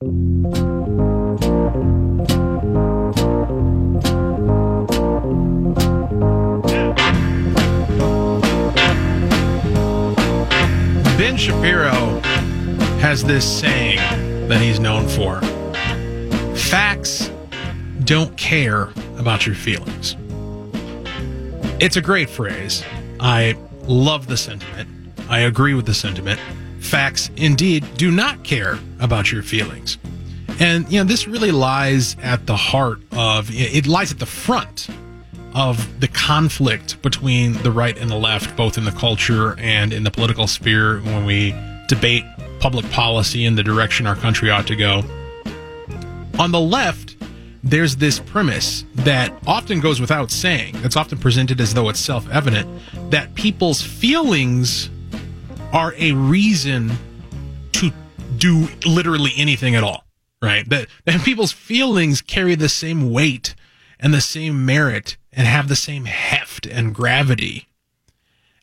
Ben Shapiro has this saying that he's known for facts don't care about your feelings. It's a great phrase. I love the sentiment. I agree with the sentiment. Facts indeed do not care about your feelings. And, you know, this really lies at the heart of, it lies at the front of the conflict between the right and the left, both in the culture and in the political sphere when we debate public policy and the direction our country ought to go. On the left, there's this premise that often goes without saying, that's often presented as though it's self evident, that people's feelings are a reason to do literally anything at all, right? That, that people's feelings carry the same weight and the same merit and have the same heft and gravity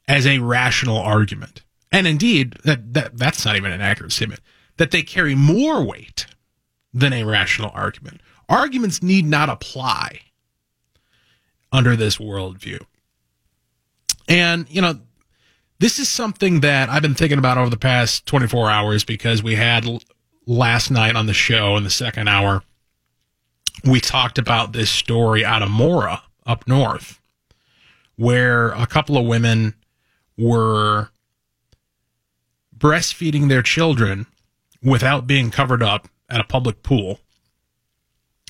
as a rational argument. And indeed, that, that that's not even an accurate statement, that they carry more weight than a rational argument. Arguments need not apply under this worldview. And, you know, this is something that I've been thinking about over the past 24 hours because we had last night on the show in the second hour, we talked about this story out of Mora up north where a couple of women were breastfeeding their children without being covered up at a public pool.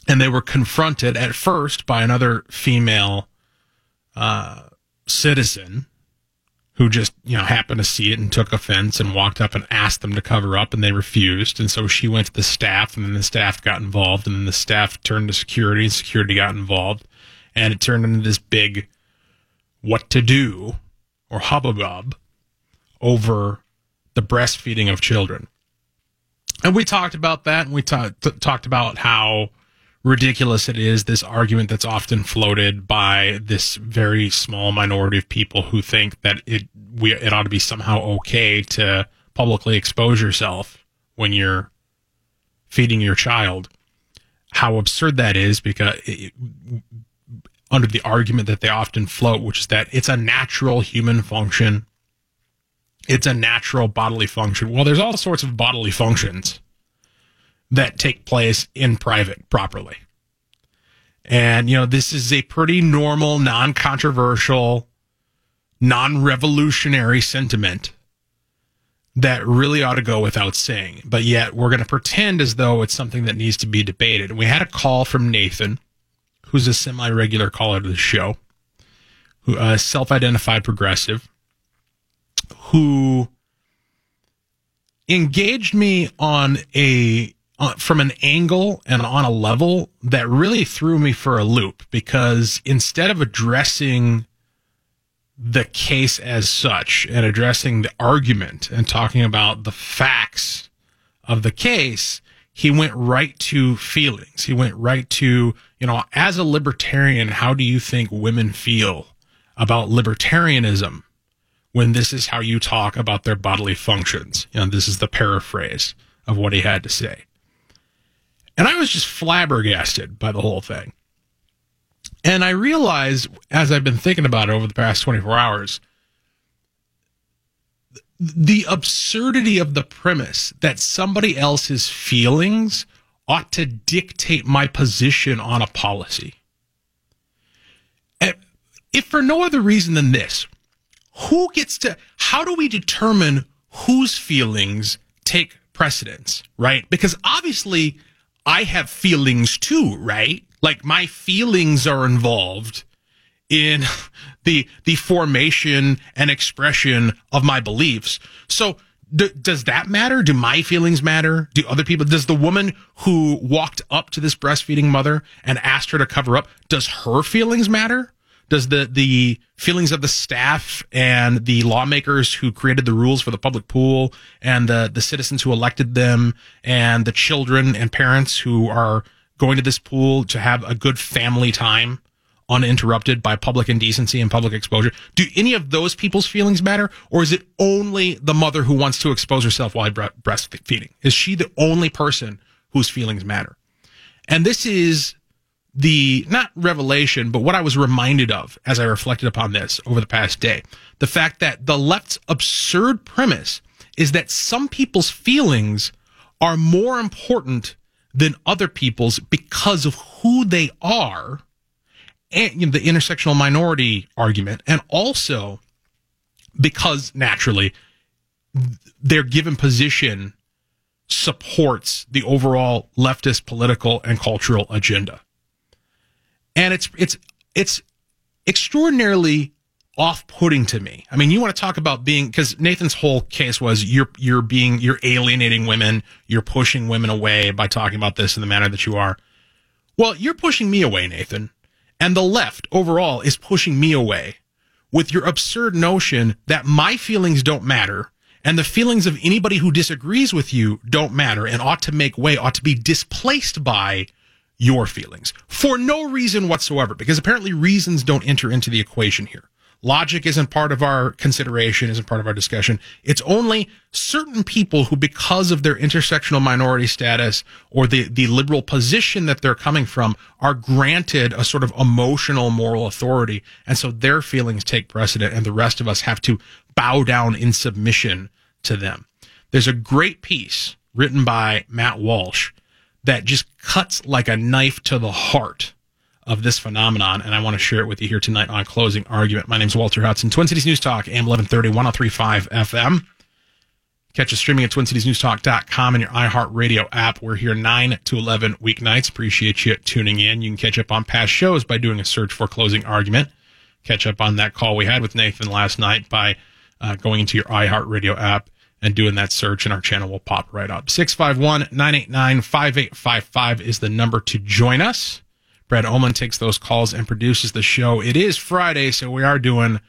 And they were confronted at first by another female uh, citizen who just, you know, happened to see it and took offense and walked up and asked them to cover up and they refused. And so she went to the staff and then the staff got involved and then the staff turned to security and security got involved. And it turned into this big what to do or hubbub over the breastfeeding of children. And we talked about that and we t- t- talked about how ridiculous it is this argument that's often floated by this very small minority of people who think that it we it ought to be somehow okay to publicly expose yourself when you're feeding your child how absurd that is because it, under the argument that they often float which is that it's a natural human function it's a natural bodily function. Well, there's all sorts of bodily functions that take place in private properly. And, you know, this is a pretty normal, non controversial, non revolutionary sentiment that really ought to go without saying. But yet we're going to pretend as though it's something that needs to be debated. And we had a call from Nathan, who's a semi regular caller to the show, who uh, self identified progressive who engaged me on a uh, from an angle and on a level that really threw me for a loop because instead of addressing the case as such and addressing the argument and talking about the facts of the case, he went right to feelings. He went right to, you know, as a libertarian, how do you think women feel about libertarianism? when this is how you talk about their bodily functions. You know, this is the paraphrase of what he had to say. And I was just flabbergasted by the whole thing. And I realized as I've been thinking about it over the past 24 hours, the absurdity of the premise that somebody else's feelings ought to dictate my position on a policy. If for no other reason than this, who gets to, how do we determine whose feelings take precedence, right? Because obviously I have feelings too, right? Like my feelings are involved in the, the formation and expression of my beliefs. So D- does that matter? Do my feelings matter? Do other people? Does the woman who walked up to this breastfeeding mother and asked her to cover up, does her feelings matter? Does the the feelings of the staff and the lawmakers who created the rules for the public pool and the the citizens who elected them and the children and parents who are going to this pool to have a good family time uninterrupted by public indecency and public exposure do any of those people's feelings matter or is it only the mother who wants to expose herself while breastfeeding is she the only person whose feelings matter. And this is the not revelation, but what I was reminded of as I reflected upon this over the past day. The fact that the left's absurd premise is that some people's feelings are more important than other people's because of who they are and you know, the intersectional minority argument and also because naturally their given position supports the overall leftist political and cultural agenda. And it's it's it's extraordinarily off-putting to me. I mean, you want to talk about being because Nathan's whole case was you're you're being you're alienating women, you're pushing women away by talking about this in the manner that you are. Well, you're pushing me away, Nathan. And the left overall is pushing me away with your absurd notion that my feelings don't matter and the feelings of anybody who disagrees with you don't matter and ought to make way, ought to be displaced by your feelings for no reason whatsoever, because apparently reasons don't enter into the equation here. Logic isn't part of our consideration, isn't part of our discussion. It's only certain people who, because of their intersectional minority status or the, the liberal position that they're coming from, are granted a sort of emotional moral authority. And so their feelings take precedent and the rest of us have to bow down in submission to them. There's a great piece written by Matt Walsh that just cuts like a knife to the heart of this phenomenon, and I want to share it with you here tonight on Closing Argument. My name is Walter Hudson, Twin Cities News Talk, AM 1130, 1035 FM. Catch us streaming at TwinCitiesNewsTalk.com and your iHeartRadio app. We're here 9 to 11 weeknights. Appreciate you tuning in. You can catch up on past shows by doing a search for Closing Argument. Catch up on that call we had with Nathan last night by uh, going into your iHeartRadio app and doing that search, and our channel will pop right up. 651 989 5855 is the number to join us. Brad Oman takes those calls and produces the show. It is Friday, so we are doing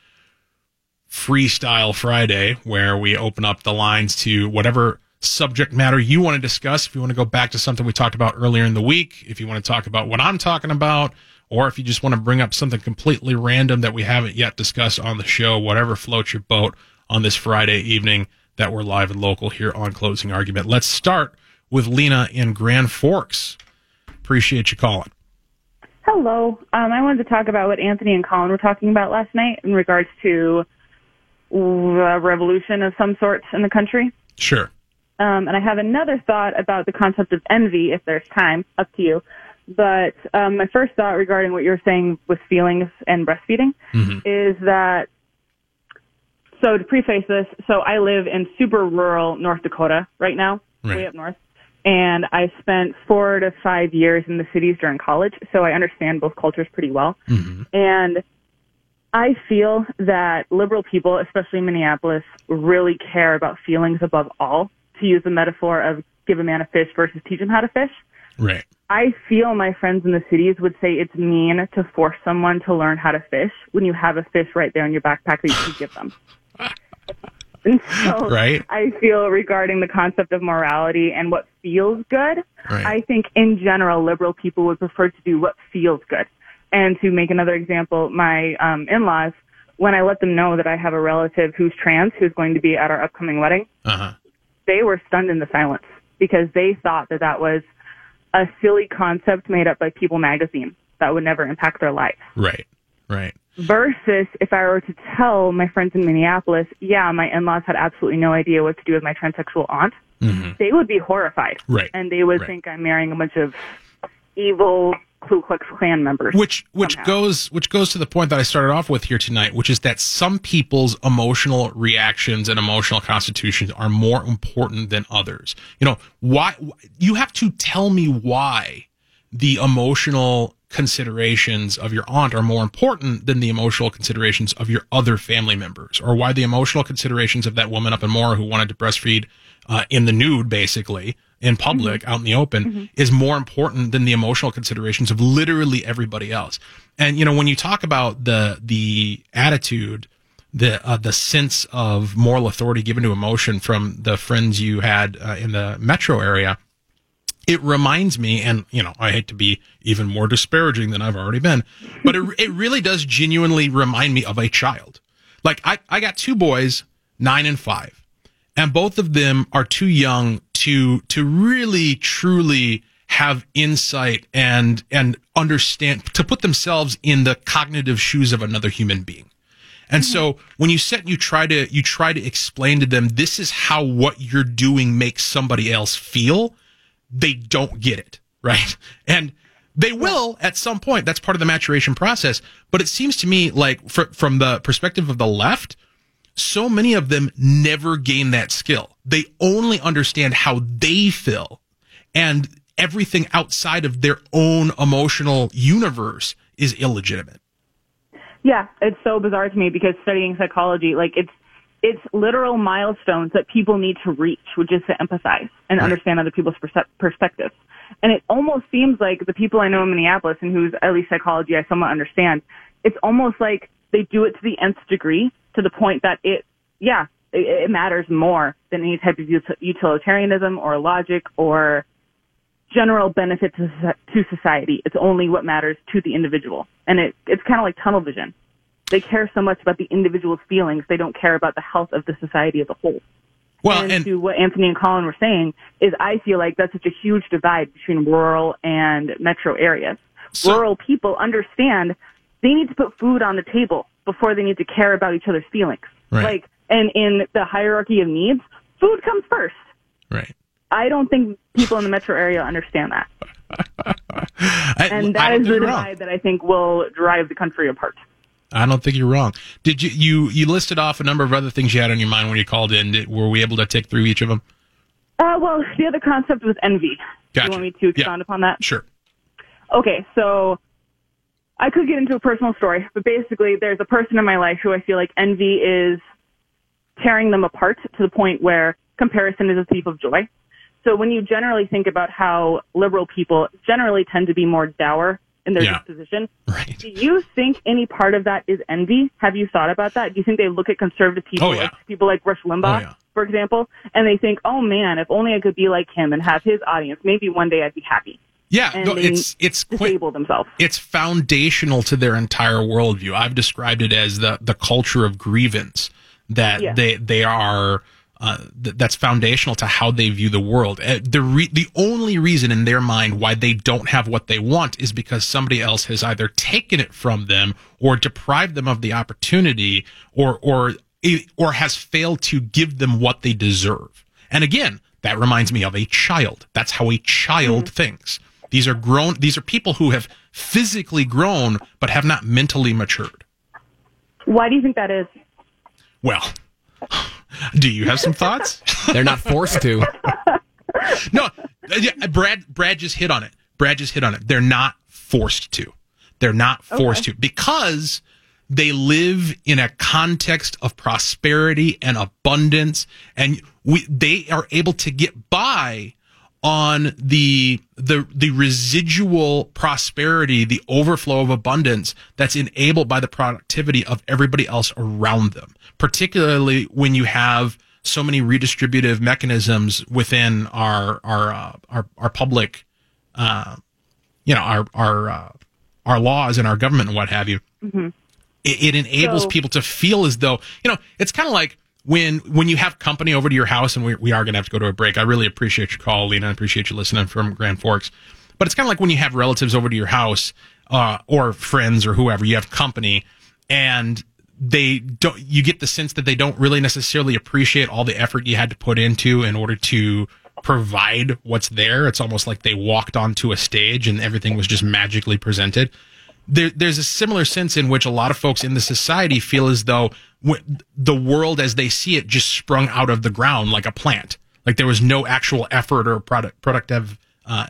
Freestyle Friday, where we open up the lines to whatever subject matter you want to discuss. If you want to go back to something we talked about earlier in the week, if you want to talk about what I'm talking about, or if you just want to bring up something completely random that we haven't yet discussed on the show, whatever floats your boat on this Friday evening that we're live and local here on Closing Argument. Let's start with Lena in Grand Forks. Appreciate you calling. Hello. Um, I wanted to talk about what Anthony and Colin were talking about last night in regards to a revolution of some sorts in the country. Sure. Um, and I have another thought about the concept of envy, if there's time, up to you. But um, my first thought regarding what you're saying with feelings and breastfeeding mm-hmm. is that. So to preface this, so I live in super rural North Dakota right now, right. way up north and I spent four to five years in the cities during college, so I understand both cultures pretty well. Mm-hmm. And I feel that liberal people, especially in Minneapolis, really care about feelings above all. To use the metaphor of give a man a fish versus teach him how to fish. Right. I feel my friends in the cities would say it's mean to force someone to learn how to fish when you have a fish right there in your backpack that you can give them. And so right. I feel regarding the concept of morality and what feels good, right. I think in general, liberal people would prefer to do what feels good. And to make another example, my um, in-laws, when I let them know that I have a relative who's trans, who's going to be at our upcoming wedding, uh-huh. they were stunned into silence because they thought that that was a silly concept made up by People magazine that would never impact their life. Right, right. Versus if I were to tell my friends in Minneapolis, yeah, my in-laws had absolutely no idea what to do with my transsexual aunt, mm-hmm. they would be horrified. Right. And they would right. think I'm marrying a bunch of evil Ku Klux Klan members. Which which somehow. goes which goes to the point that I started off with here tonight, which is that some people's emotional reactions and emotional constitutions are more important than others. You know, why you have to tell me why the emotional considerations of your aunt are more important than the emotional considerations of your other family members, or why the emotional considerations of that woman up in Mora who wanted to breastfeed uh, in the nude, basically in public, mm-hmm. out in the open, mm-hmm. is more important than the emotional considerations of literally everybody else. And you know, when you talk about the the attitude, the uh, the sense of moral authority given to emotion from the friends you had uh, in the metro area it reminds me, and you know, I hate to be even more disparaging than I've already been, but it, it really does genuinely remind me of a child. Like I, I got two boys, nine and five. and both of them are too young to to really truly have insight and and understand to put themselves in the cognitive shoes of another human being. And so when you sit and you try to you try to explain to them this is how what you're doing makes somebody else feel, they don't get it, right? And they will at some point. That's part of the maturation process. But it seems to me like for, from the perspective of the left, so many of them never gain that skill. They only understand how they feel and everything outside of their own emotional universe is illegitimate. Yeah, it's so bizarre to me because studying psychology, like it's it's literal milestones that people need to reach, which is to empathize and right. understand other people's perse- perspectives. And it almost seems like the people I know in Minneapolis and whose at least psychology I somewhat understand, it's almost like they do it to the nth degree to the point that it, yeah, it, it matters more than any type of utilitarianism or logic or general benefit to, to society. It's only what matters to the individual. And it, it's kind of like tunnel vision. They care so much about the individual's feelings, they don't care about the health of the society as a whole. Well, and, and to what Anthony and Colin were saying is I feel like that's such a huge divide between rural and metro areas. So, rural people understand they need to put food on the table before they need to care about each other's feelings. Right. Like, and in the hierarchy of needs, food comes first. Right. I don't think people in the metro area understand that. I, and that is the divide wrong. that I think will drive the country apart. I don't think you're wrong. Did you you you listed off a number of other things you had on your mind when you called in? Did, were we able to take through each of them? Uh, well, the other concept was envy. Gotcha. Do you want me to expound yeah. upon that? Sure. Okay, so I could get into a personal story, but basically, there's a person in my life who I feel like envy is tearing them apart to the point where comparison is a thief of joy. So when you generally think about how liberal people generally tend to be more dour in their yeah. disposition, right. do you think any part of that is envy? Have you thought about that? Do you think they look at conservative people, oh, yeah. like people like Rush Limbaugh, oh, yeah. for example, and they think, oh man, if only I could be like him and have his audience, maybe one day I'd be happy. Yeah, no, it's it's disable themselves. It's foundational to their entire worldview. I've described it as the the culture of grievance that they they are. Uh, th- that's foundational to how they view the world. Uh, the re- the only reason in their mind why they don't have what they want is because somebody else has either taken it from them or deprived them of the opportunity or or or has failed to give them what they deserve. And again, that reminds me of a child. That's how a child mm-hmm. thinks. These are grown, these are people who have physically grown, but have not mentally matured. Why do you think that is? Well, do you have some thoughts? They're not forced to. no, Brad, Brad just hit on it. Brad just hit on it. They're not forced to. They're not forced okay. to because they live in a context of prosperity and abundance and we, they are able to get by on the the the residual prosperity, the overflow of abundance that's enabled by the productivity of everybody else around them. Particularly when you have so many redistributive mechanisms within our our uh, our, our public, uh, you know, our our uh, our laws and our government and what have you. Mm-hmm. It, it, enables so, people to feel as though you know it's kind of like when when you have company over to your house, and we, we are going to have to go to a break. I really appreciate your call, Lena. I appreciate you listening from Grand Forks. But it's kind of like when you have relatives over to your house, uh, or friends or whoever. You have company, and they don't. You get the sense that they don't really necessarily appreciate all the effort you had to put into in order to provide what's there. It's almost like they walked onto a stage and everything was just magically presented there, there's a similar sense in which a lot of folks in the society feel as though the world as they see it just sprung out of the ground like a plant. Like there was no actual effort or product, productive uh,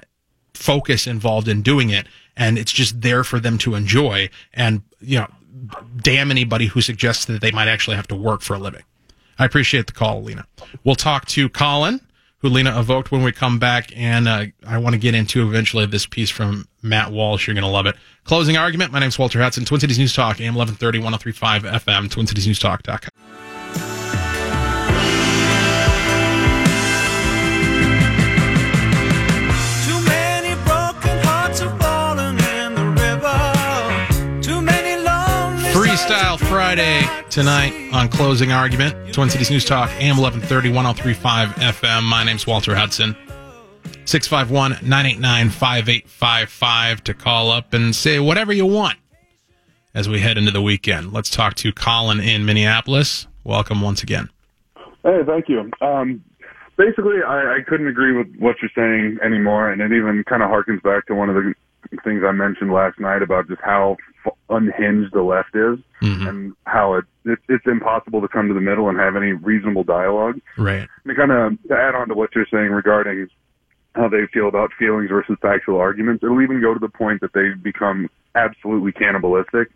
focus involved in doing it, and it's just there for them to enjoy. And you know, damn anybody who suggests that they might actually have to work for a living. I appreciate the call, Lena. We'll talk to Colin who Lena evoked when we come back. And uh, I want to get into eventually this piece from Matt Walsh. You're going to love it. Closing argument. My name is Walter Hudson, Twin Cities News Talk, AM 1130, 1035 FM, TwinCitiesNewsTalk.com. Friday tonight on Closing Argument. Twin Cities News Talk, AM 1130, 1035 FM. My name's Walter Hudson. 651 989 5855 to call up and say whatever you want as we head into the weekend. Let's talk to Colin in Minneapolis. Welcome once again. Hey, thank you. Um, basically, I, I couldn't agree with what you're saying anymore, and it even kind of harkens back to one of the things I mentioned last night about just how unhinged the left is, mm-hmm. and how it, it it's impossible to come to the middle and have any reasonable dialogue. Right. And kind of to add on to what you're saying regarding how they feel about feelings versus factual arguments, it'll even go to the point that they become absolutely cannibalistic.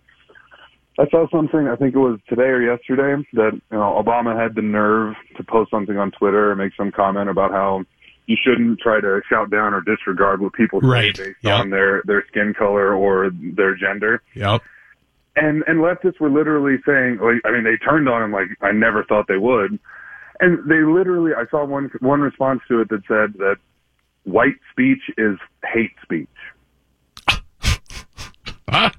I saw something, I think it was today or yesterday, that you know, Obama had the nerve to post something on Twitter or make some comment about how you shouldn't try to shout down or disregard what people say right. based yep. on their, their skin color or their gender. Yep. And and leftists were literally saying, like, I mean, they turned on him like I never thought they would, and they literally, I saw one one response to it that said that white speech is hate speech.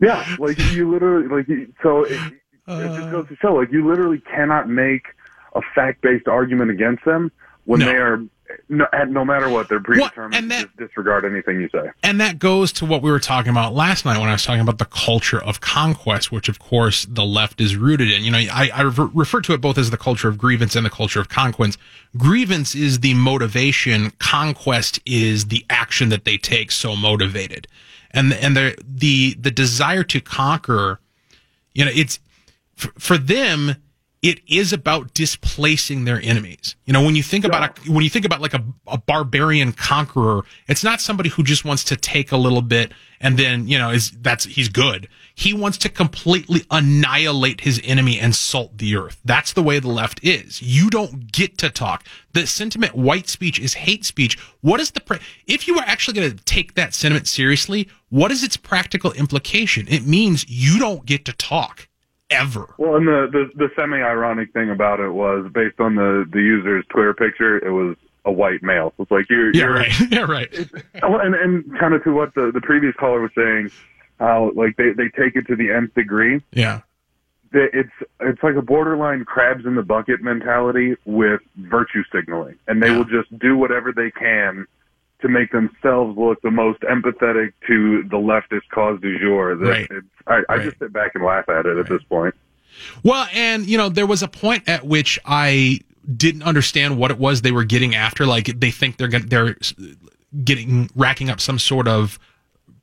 Yeah, like you literally like so it, it just goes to show like you literally cannot make a fact-based argument against them when No. they are no, no matter what they're predetermined and to that- just disregard anything you say. And that goes to what we were talking about last night when I was talking about the culture of conquest, which of course the left is rooted in. You know, I, I refer, to it both as the culture of grievance and the culture of conquest. Grievance is the motivation. Conquest is the action that they take so motivated. And, and the, the, the desire to conquer, you know, it's, for them, it is about displacing their enemies. You know, when you think about a, when you think about like a, a barbarian conqueror, it's not somebody who just wants to take a little bit and then, you know, is that's he's good. He wants to completely annihilate his enemy and salt the earth. That's the way the left is. You don't get to talk. The sentiment white speech is hate speech. What is the pra- if you are actually going to take that sentiment seriously, what is its practical implication? It means you don't get to talk ever. Well, and the, the, the semi-ironic thing about it was based on the, the user's Twitter picture, it was a white male. So it's like you're, Yeah, you're right. Yeah, right. And, and kind of to what the, the previous caller was saying, how like they, they take it to the nth degree. Yeah. It's it's like a borderline crabs in the bucket mentality with virtue signaling, and they Yeah. will just do whatever they can to make themselves look the most empathetic to the leftist cause du jour. That Right. I, I Right. just sit back and laugh at it at this point. Well, and you know, there was a point at which I didn't understand what it was they were getting after. Like they think they're gonna, they're getting racking up some sort of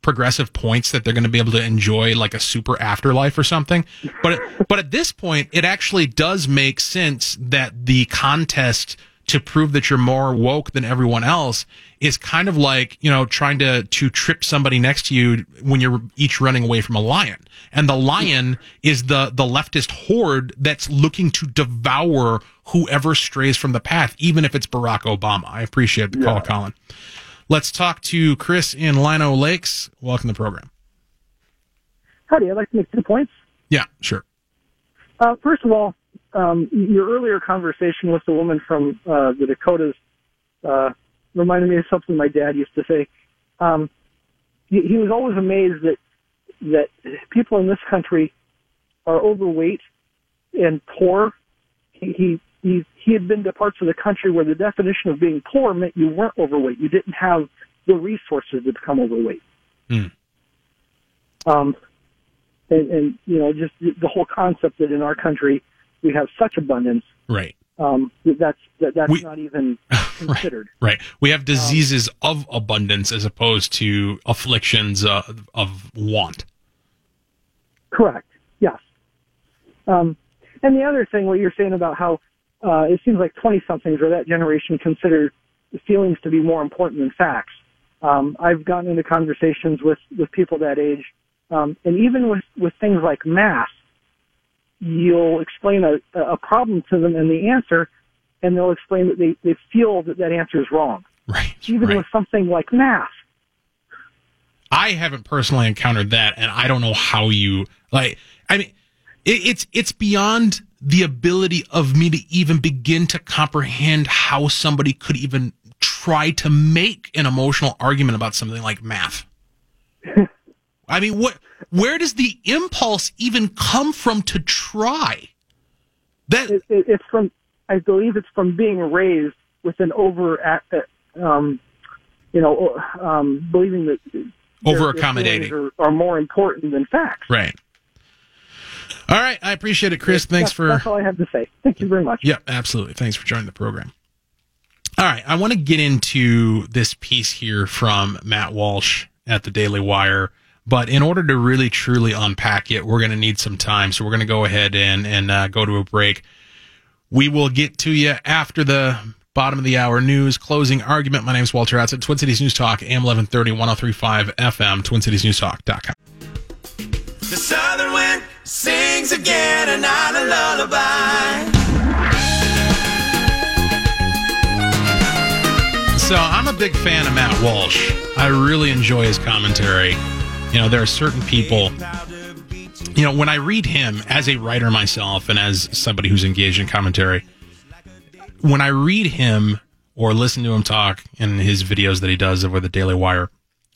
progressive points that they're going to be able to enjoy like a super afterlife or something. But but at this point, it actually does make sense that the contest to prove that you're more woke than everyone else is kind of like you know trying to to trip somebody next to you when you're each running away from a lion. And the lion is the the leftist horde that's looking to devour whoever strays from the path even if it's barack obama. I appreciate the call colin. Let's talk to chris in lino lakes. Welcome to the program. Howdy, I'd like to make two points. yeah sure. Uh, first of all, um, your earlier conversation with the woman from uh, the Dakotas uh, reminded me of something my dad used to say. Um, he, he was always amazed that that people in this country are overweight and poor. He, he he he had been to parts of the country where the definition of being poor meant you weren't overweight. You didn't have the resources to become overweight. Hmm. Um, and, and you know just the whole concept that in our country we have such abundance right um, that's that, that's We- not even considered. right we have diseases of abundance as opposed to afflictions uh, of want Correct. Yes. Um, and the other thing, what you're saying about how uh, it seems like 20 somethings or that generation consider feelings to be more important than facts. Um, I've gotten into conversations with, with people that age, um, and even with, with things like math, you'll explain a, a problem to them and the answer, and they'll explain that they, they feel that that answer is wrong. right Even right with something like math. I haven't personally encountered that, and I don't know how you like. I mean, it, it's it's beyond the ability of me to even begin to comprehend how somebody could even try to make an emotional argument about something like math. I mean, what? Where does the impulse even come from to try? That it, it, it's from, I believe, it's from being raised with an over, uh, um, you know, um, believing that over accommodating are, are, more important than facts. Right. All right, I appreciate it, Chris. Thanks that's, for. That's all I have to say. Thank you very much. Yep, absolutely. Thanks for joining the program. All right, I want to get into this piece here from Matt Walsh at the Daily Wire. But in order to really truly unpack it, we're going to need some time. So we're going to go ahead and, and uh, go to a break. We will get to you after the bottom of the hour news, closing argument. My name is Walter Hudson at Twin Cities News Talk, AM 1130, 1035 FM, twin cities TwinCitiesNewsTalk.com. The southern wind sings again another lullaby. So I'm a big fan of Matt Walsh. I really enjoy his commentary. You know, there are certain people, you know, when I read him as a writer myself and as somebody who's engaged in commentary, when I read him or listen to him talk in his videos that he does over the Daily Wire,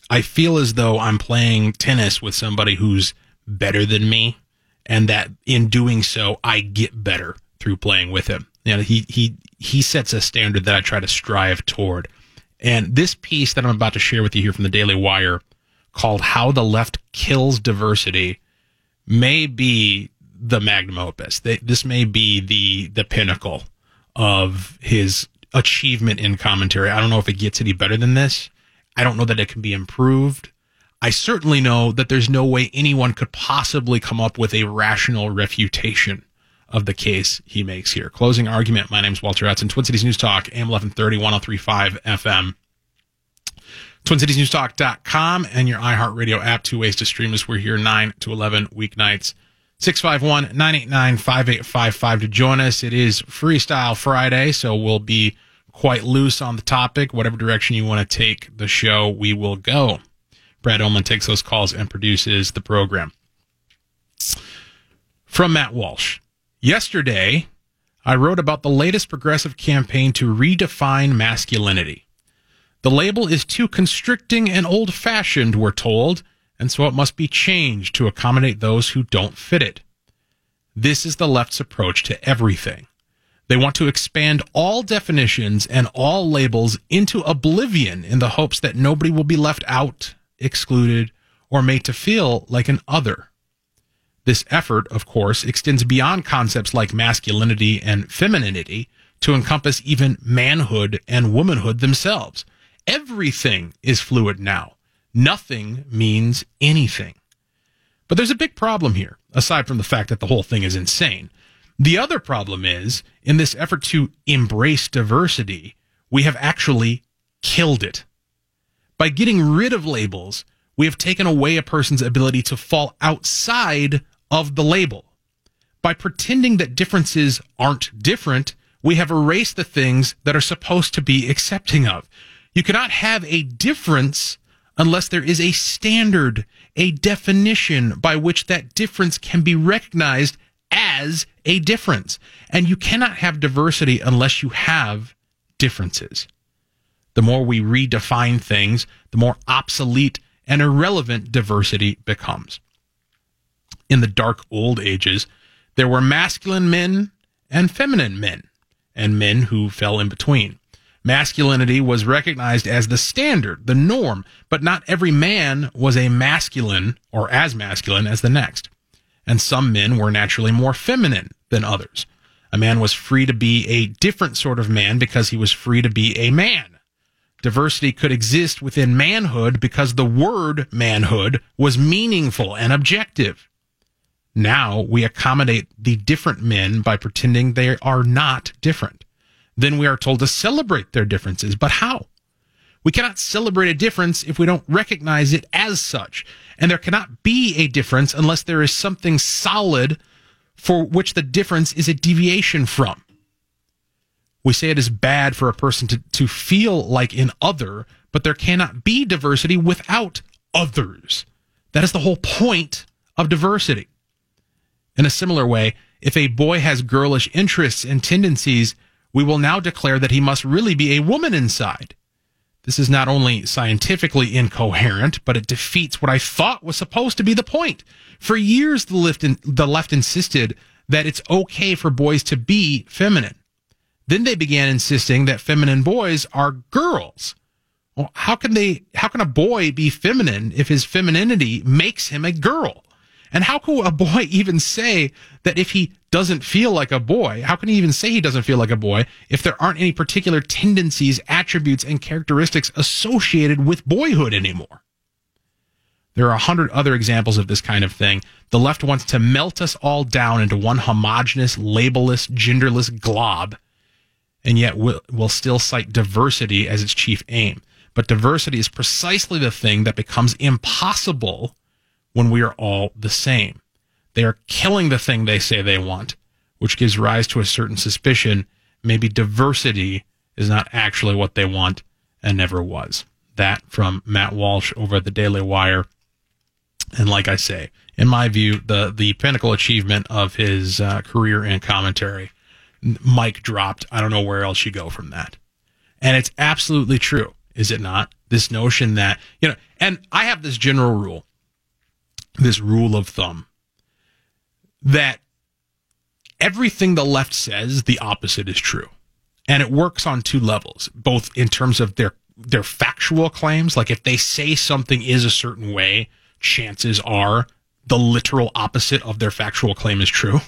I feel as though I'm playing tennis with somebody who's better than me and that in doing so, I get better through playing with him. You know, he, he, he sets a standard that I try to strive toward. And this piece that I'm about to share with you here from the Daily Wire called How the Left Kills Diversity may be the magnum opus. This may be the, the pinnacle of his achievement in commentary. I don't know if it gets any better than this. I don't know that it can be improved. I certainly know that there's no way anyone could possibly come up with a rational refutation of the case he makes here. Closing argument. My name is Walter Hudson, Twin Cities News Talk, AM 1130, 1035 FM. TwinCitiesNewsTalk.com and your iHeartRadio app. Two ways to stream us. We're here 9 to 11 weeknights. 651 989 5855 to join us. It is Freestyle Friday, so we'll be quite loose on the topic. Whatever direction you want to take the show, we will go. Brad Oman takes those calls and produces the program. From Matt Walsh. Yesterday, I wrote about the latest progressive campaign to redefine masculinity. The label is too constricting and old fashioned, we're told, and so it must be changed to accommodate those who don't fit it. This is the left's approach to everything. They want to expand all definitions and all labels into oblivion in the hopes that nobody will be left out, excluded, or made to feel like an other. This effort, of course, extends beyond concepts like masculinity and femininity to encompass even manhood and womanhood themselves. Everything is fluid now. Nothing means anything. But there's a big problem here, aside from the fact that the whole thing is insane. The other problem is, in this effort to embrace diversity, we have actually killed it. By getting rid of labels, we have taken away a person's ability to fall outside of the label. By pretending that differences aren't different, we have erased the things that are supposed to be accepting of. You cannot have a difference unless there is a standard, a definition by which that difference can be recognized as a difference. And you cannot have diversity unless you have differences. The more we redefine things, the more obsolete and irrelevant diversity becomes in the dark old ages, there were masculine men and feminine men, and men who fell in between. Masculinity was recognized as the standard, the norm, but not every man was a masculine or as masculine as the next. And some men were naturally more feminine than others. A man was free to be a different sort of man because he was free to be a man. Diversity could exist within manhood because the word manhood was meaningful and objective. Now we accommodate the different men by pretending they are not different. Then we are told to celebrate their differences. But how? We cannot celebrate a difference if we don't recognize it as such. And there cannot be a difference unless there is something solid for which the difference is a deviation from. We say it is bad for a person to, to feel like an other, but there cannot be diversity without others. That is the whole point of diversity. In a similar way, if a boy has girlish interests and tendencies, we will now declare that he must really be a woman inside. This is not only scientifically incoherent, but it defeats what I thought was supposed to be the point. For years, the left, in, the left insisted that it's okay for boys to be feminine. Then they began insisting that feminine boys are girls. Well, how can they, how can a boy be feminine if his femininity makes him a girl? And how can a boy even say that if he doesn't feel like a boy, how can he even say he doesn't feel like a boy if there aren't any particular tendencies, attributes, and characteristics associated with boyhood anymore? There are a hundred other examples of this kind of thing. The left wants to melt us all down into one homogenous, labelless, genderless glob, and yet will, will still cite diversity as its chief aim. But diversity is precisely the thing that becomes impossible when we are all the same. They are killing the thing they say they want, which gives rise to a certain suspicion maybe diversity is not actually what they want and never was. That from Matt Walsh over at the Daily Wire. And like I say, in my view, the, the pinnacle achievement of his uh, career in commentary, mic dropped. I don't know where else you go from that. And it's absolutely true, is it not? This notion that, you know, and I have this general rule this rule of thumb that everything the left says, the opposite is true. And it works on two levels, both in terms of their their factual claims, like if they say something is a certain way, chances are the literal opposite of their factual claim is true.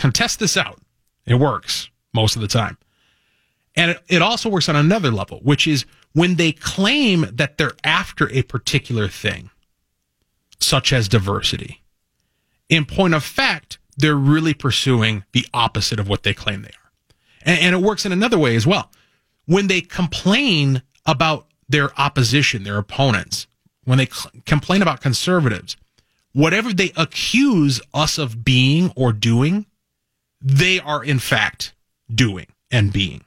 And test this out. It works most of the time. And it, it also works on another level, which is when they claim that they're after a particular thing such as diversity. In point of fact, they're really pursuing the opposite of what they claim they are. And, and it works in another way as well. When they complain about their opposition, their opponents, when they cl- complain about conservatives, whatever they accuse us of being or doing, they are in fact doing and being.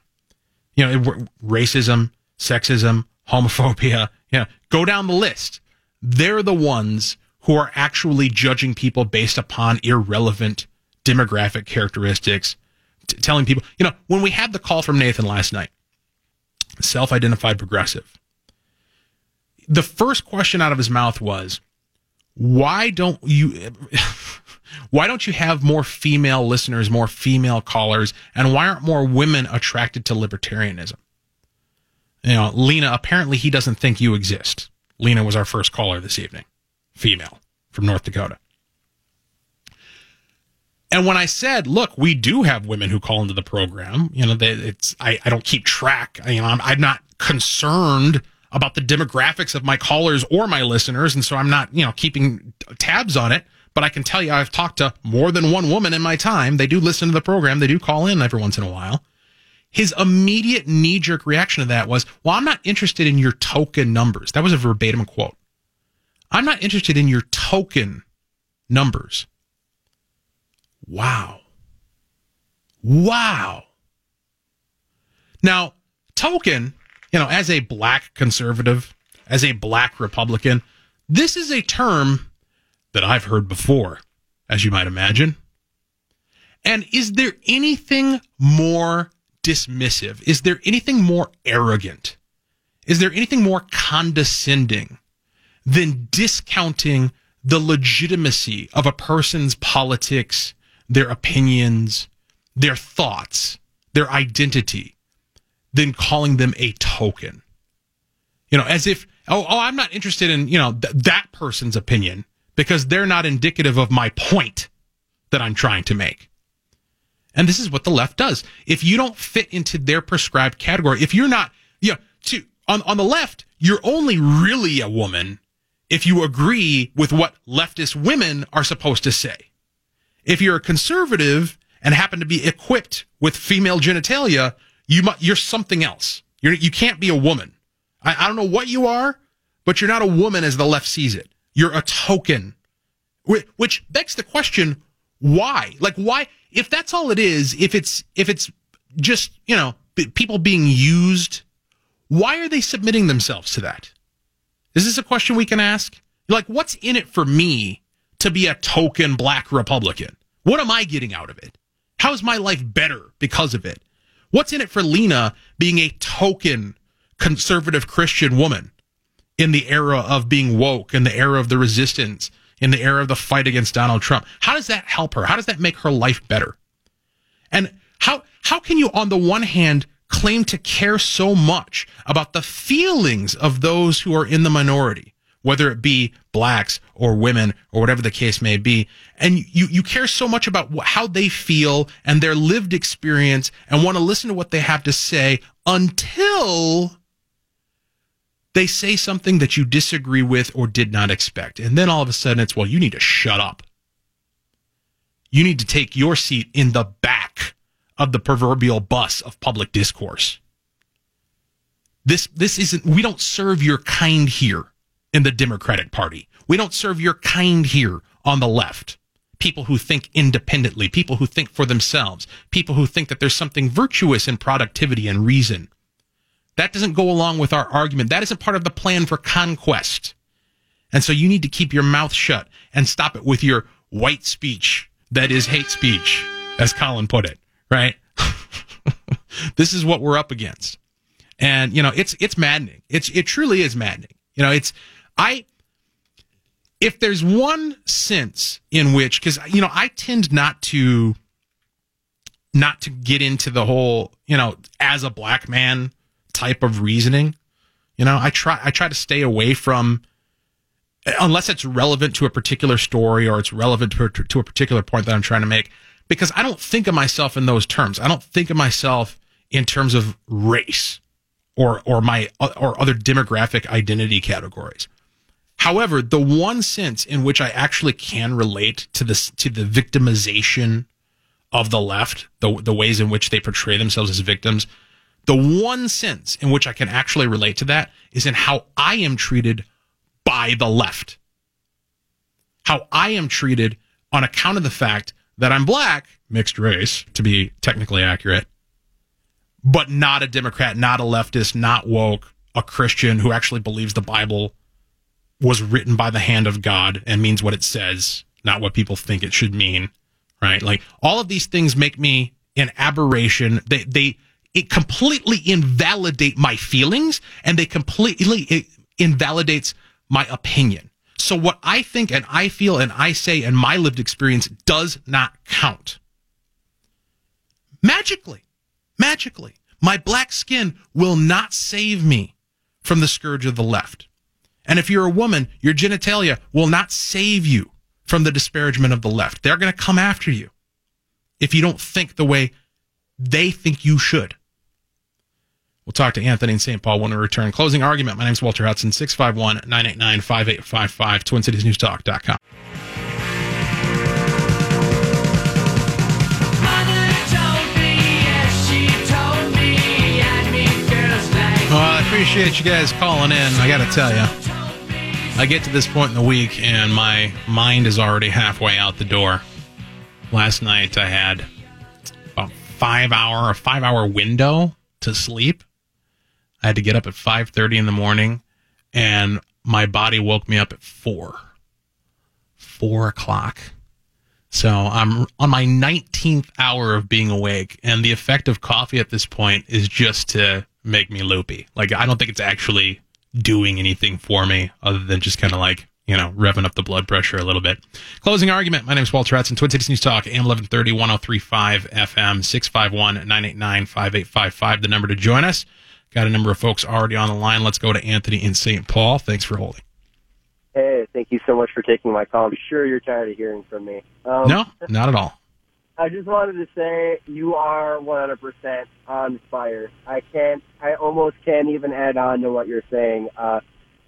You know, racism, sexism, homophobia, you know, go down the list. They're the ones who are actually judging people based upon irrelevant demographic characteristics, t- telling people, you know, when we had the call from Nathan last night, self identified progressive, the first question out of his mouth was, why don't you. why don't you have more female listeners, more female callers, and why aren't more women attracted to libertarianism? You know, Lena, apparently he doesn't think you exist. Lena was our first caller this evening female from North Dakota. And when I said, look, we do have women who call into the program, you know, they, it's, I, I don't keep track. I, you know, I'm, I'm not concerned about the demographics of my callers or my listeners. And so I'm not, you know, keeping tabs on it. But I can tell you, I've talked to more than one woman in my time. They do listen to the program. They do call in every once in a while. His immediate knee jerk reaction to that was, well, I'm not interested in your token numbers. That was a verbatim quote. I'm not interested in your token numbers. Wow. Wow. Now, token, you know, as a black conservative, as a black Republican, this is a term that I've heard before, as you might imagine. And is there anything more dismissive? Is there anything more arrogant? Is there anything more condescending than discounting the legitimacy of a person's politics, their opinions, their thoughts, their identity, than calling them a token. You know, as if, oh, oh I'm not interested in, you know, th- that person's opinion because they're not indicative of my point that I'm trying to make. And this is what the left does. If you don't fit into their prescribed category, if you're not, you know, to, on, on the left, you're only really a woman if you agree with what leftist women are supposed to say. If you're a conservative and happen to be equipped with female genitalia, you you're something else. You're, you can't be a woman. I, I don't know what you are, but you're not a woman as the left sees it. You're a token, which begs the question, why? Like, why? If that's all it is, if it's, if it's just, you know, people being used, why are they submitting themselves to that? Is this a question we can ask? Like, what's in it for me to be a token black Republican? What am I getting out of it? How is my life better because of it? What's in it for Lena being a token conservative Christian woman in the era of being woke, in the era of the resistance, in the era of the fight against Donald Trump. How does that help her? How does that make her life better? And how how can you on the one hand claim to care so much about the feelings of those who are in the minority, whether it be blacks or women or whatever the case may be, and you you care so much about how they feel and their lived experience and want to listen to what they have to say until they say something that you disagree with or did not expect. And then all of a sudden it's, well, you need to shut up. You need to take your seat in the back of the proverbial bus of public discourse. This, this isn't, we don't serve your kind here in the Democratic Party. We don't serve your kind here on the left. People who think independently, people who think for themselves, people who think that there's something virtuous in productivity and reason. That doesn't go along with our argument. That isn't part of the plan for conquest. And so you need to keep your mouth shut and stop it with your white speech that is hate speech, as Colin put it, right? this is what we're up against. And, you know, it's, it's maddening. It's, it truly is maddening. You know, it's, I, if there's one sense in which, cause, you know, I tend not to, not to get into the whole, you know, as a black man, type of reasoning. You know, I try I try to stay away from unless it's relevant to a particular story or it's relevant to, to a particular point that I'm trying to make because I don't think of myself in those terms. I don't think of myself in terms of race or or my or other demographic identity categories. However, the one sense in which I actually can relate to this to the victimization of the left, the the ways in which they portray themselves as victims, the one sense in which I can actually relate to that is in how I am treated by the left. How I am treated on account of the fact that I'm black, mixed race, to be technically accurate, but not a Democrat, not a leftist, not woke, a Christian who actually believes the Bible was written by the hand of God and means what it says, not what people think it should mean, right? Like all of these things make me an aberration. They, they, it completely invalidate my feelings and they completely invalidates my opinion. So what I think and I feel and I say and my lived experience does not count. Magically, magically, my black skin will not save me from the scourge of the left. And if you're a woman, your genitalia will not save you from the disparagement of the left. They're going to come after you if you don't think the way they think you should. We'll talk to Anthony in St. Paul when we return. Closing argument. My name is Walter Hudson, 651 989 5855, TwinCitiesNewsTalk.com. Well, I appreciate you guys calling in. I got to tell you, I get to this point in the week and my mind is already halfway out the door. Last night I had a five hour, a five hour window to sleep I had to get up at 5:30 in the morning, and my body woke me up at four. Four o'clock. So I'm on my 19th hour of being awake, and the effect of coffee at this point is just to make me loopy. Like I don't think it's actually doing anything for me other than just kind of like you know, revving up the blood pressure a little bit. Closing argument. My name is Walter Hudson, Twin Cities News Talk, AM 1130, 1035 FM, 651 989 5855, the number to join us. Got a number of folks already on the line. Let's go to Anthony in St. Paul. Thanks for holding. Hey, thank you so much for taking my call. I'm sure you're tired of hearing from me. Um, no, not at all. I just wanted to say you are 100% on fire. I can't, I almost can't even add on to what you're saying. Uh,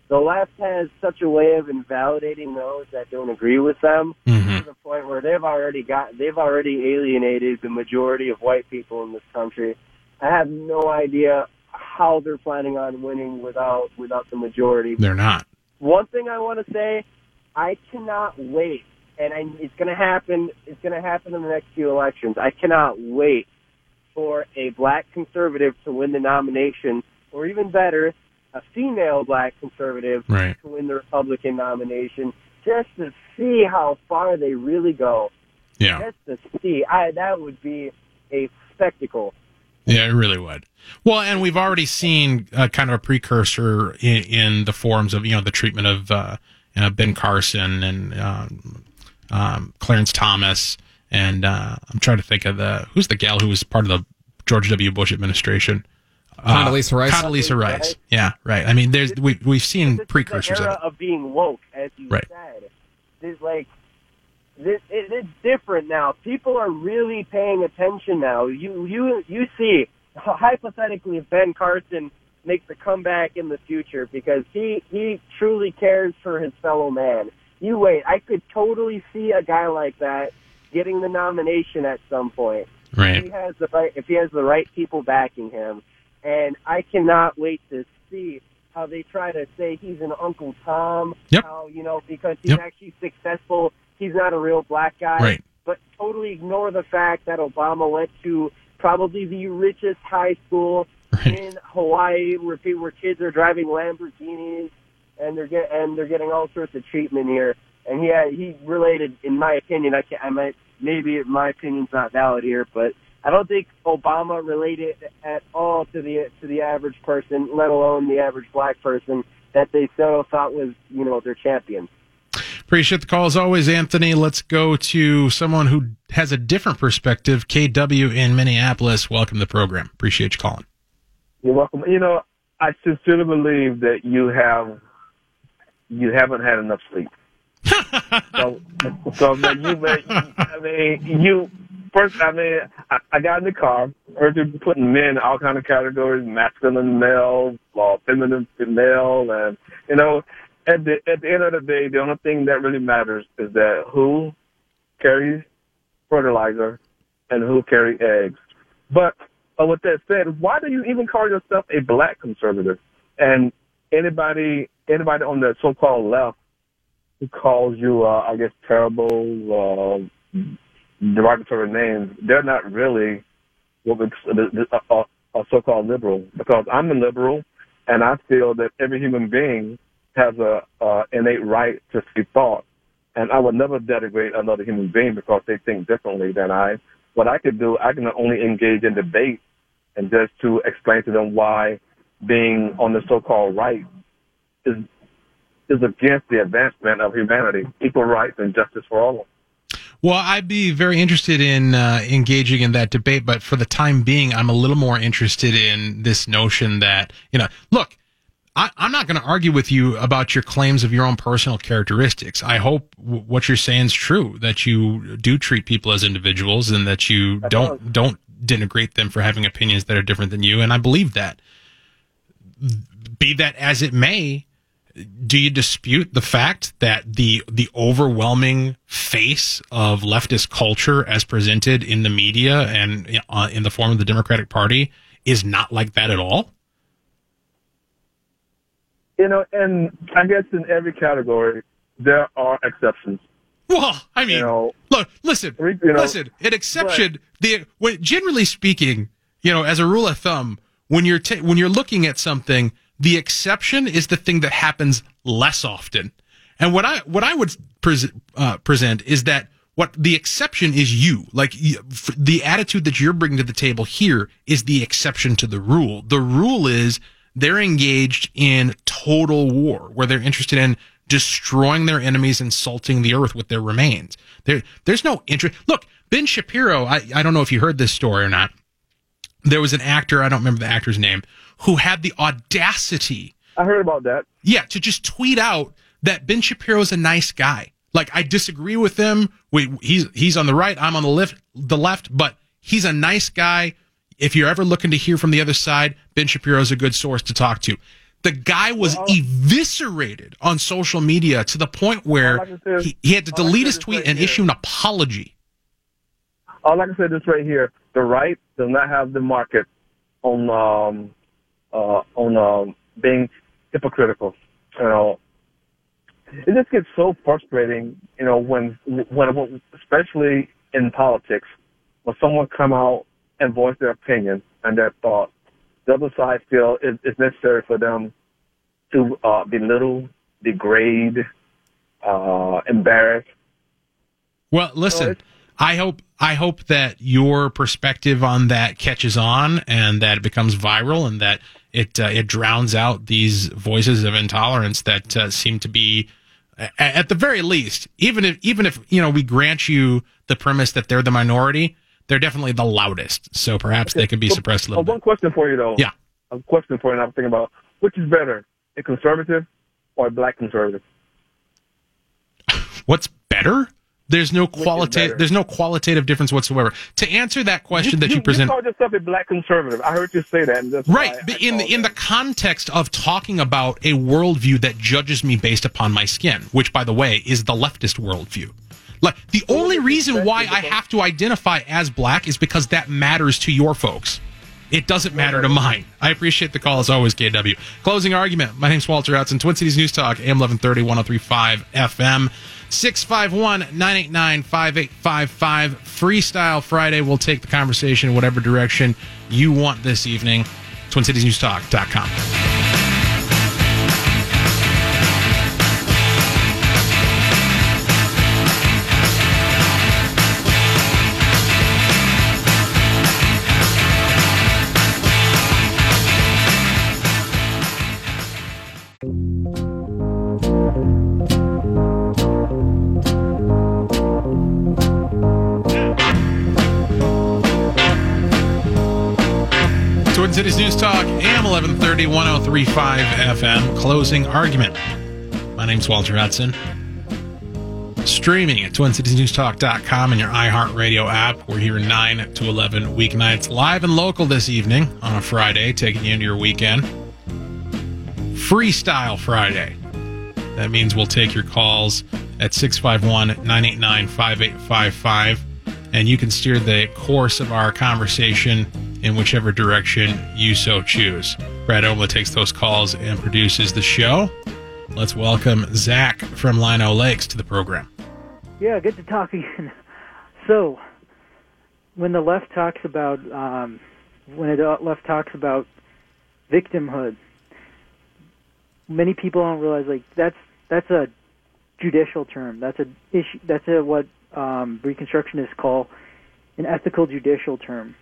the left has such a way of invalidating those that don't agree with them mm-hmm. to the point where they've already got, they've already alienated the majority of white people in this country. I have no idea how they're planning on winning without without the majority. They're not. One thing I want to say, I cannot wait, and I, it's going to happen. It's going to happen in the next few elections. I cannot wait for a black conservative to win the nomination, or even better, a female black conservative right. to win the Republican nomination, just to see how far they really go. Yeah. Just to see, I that would be a spectacle Yeah, it really would. Well, and we've already seen uh, kind of a precursor in, in, the forms of you know the treatment of uh, you know, Ben Carson and um, um, Clarence Thomas, and uh, I'm trying to think of the who's the gal who was part of the George W. Bush administration. Uh, Condoleezza Rice. Condoleezza Rice. Yeah, right. I mean, there's we we've seen precursors era of, of being woke, as you right. said. There's like this, it, it's different now. People are really paying attention now. You you you see hypothetically if Ben Carson makes a comeback in the future because he he truly cares for his fellow man. You wait, I could totally see a guy like that getting the nomination at some point. Right. If he has the right if he has the right people backing him. And I cannot wait to see how they try to say he's an Uncle Tom. Yep. How, you know, because he's Yep. actually successful, he's not a real black guy. Right. But totally ignore the fact that Obama went to probably the richest high school Right. in Hawaii where where kids are driving Lamborghinis and they're get and they're getting all sorts of treatment here. And he had, he related, in my opinion, I can I might maybe my opinion's not valid here, but I don't think Obama related at all to the to the average person, let alone the average black person that they so thought was you know their champion. Appreciate the call as always, Anthony. Let's go to someone who has a different perspective. KW in Minneapolis. Welcome to the program. Appreciate you calling. You're welcome. You know, I sincerely believe that you have you haven't had enough sleep. so, so man, you, man, I mean, you first. I mean, I, I got in the car. Heard you putting men in all kind of categories: masculine, male, uh, feminine, male, and you know, at the at the end of the day, the only thing that really matters is that who carries fertilizer and who carry eggs. But uh, with that said, why do you even call yourself a black conservative? And anybody anybody on the so-called left who calls you, uh, I guess, terrible, uh, derogatory names, they're not really what we, a, a so-called liberal. Because I'm a liberal, and I feel that every human being has a uh, innate right to free thought. And I would never denigrate another human being because they think differently than I. What I could do, I can only engage in debate and just to explain to them why being on the so-called right is is against the advancement of humanity, equal rights and justice for all. Well, I'd be very interested in uh, engaging in that debate, but for the time being, I'm a little more interested in this notion that, you know, look, I, am not going to argue with you about your claims of your own personal characteristics. I hope w- what you're saying is true, that you do treat people as individuals and that you don't, don't denigrate them for having opinions that are different than you. And I believe that. Be that as it may, do you dispute the fact that the the overwhelming face of leftist culture as presented in the media and uh, in the form of the Democratic Party is not like that at all? You know, and I guess in every category there are exceptions. Well, I mean, You know, look, listen, you know, listen. An exception, the when generally speaking, you know, as a rule of thumb, when you're ta- when you're looking at something, the exception is the thing that happens less often. And what I what I would pres- uh, present is that what the exception is you. Like the attitude that you're bringing to the table here is the exception to the rule. The rule is they're engaged in total war, where they're interested in destroying their enemies and salting the earth with their remains. There, there's no interest. Look, Ben Shapiro. I, I don't know if you heard this story or not. There was an actor. I don't remember the actor's name who had the audacity I heard about that. yeah, to just tweet out that Ben Shapiro's a nice guy. Like I disagree with him. We, he's he's on the right, I'm on the left, the left, but he's a nice guy. If you're ever looking to hear from the other side, Ben Shapiro is a good source to talk to. The guy was eviscerated on social media to the point where All I can say is- he, he had to all I can delete his tweet right and here. issue an apology. All like I can say is this right here: the right does not have the market on um, uh, on um, being hypocritical. You know, it just gets so frustrating. You know, when when especially in politics, when someone come out and voice their opinion and their thought, the other side feel it, it's necessary for them to uh, belittle, degrade, uh, embarrass. Well, listen, it's- I hope I hope that your perspective on that catches on and that it becomes viral and that it uh, it drowns out these voices of intolerance that uh, seem to be at the very least even if even if you know we grant you the premise that they're the minority they're definitely the loudest so perhaps they can be suppressed a little one question for you though yeah a question for you i'm thinking about which is better a conservative or a black conservative what's better there's no qualitative. There's no qualitative difference whatsoever. To answer that question you, that you, you present, you called yourself a black conservative. I heard you say that. right, but in the in the context of talking about a worldview that judges me based upon my skin, which, by the way, is the leftist worldview. Like the only reason why I have to identify as black is because that matters to your folks. It doesn't matter to mine. I appreciate the call as always, KW. Closing argument. My name's Walter Hudson, Twin Cities News Talk, AM 1130, 1035 FM. 651 989 5855. Freestyle Friday. We'll take the conversation in whatever direction you want this evening. TwinCitiesNewsTalk.com. 730 1035 FM, closing argument. My name's Walter Hudson. Streaming at TwinCitiesNewsTalk.com and your iHeartRadio app. We're here 9 to 11 weeknights, live and local this evening on a Friday, taking you into your weekend. Freestyle Friday. That means we'll take your calls at 651 989 5855, and you can steer the course of our conversation in whichever direction you so choose. Brad Mora takes those calls and produces the show. Let's welcome Zach from Lino Lakes to the program. Yeah, good to talk again. So, when the left talks about um, when the left talks about victimhood, many people don't realize like that's that's a judicial term. That's a issue. That's a what um, Reconstructionists call an ethical judicial term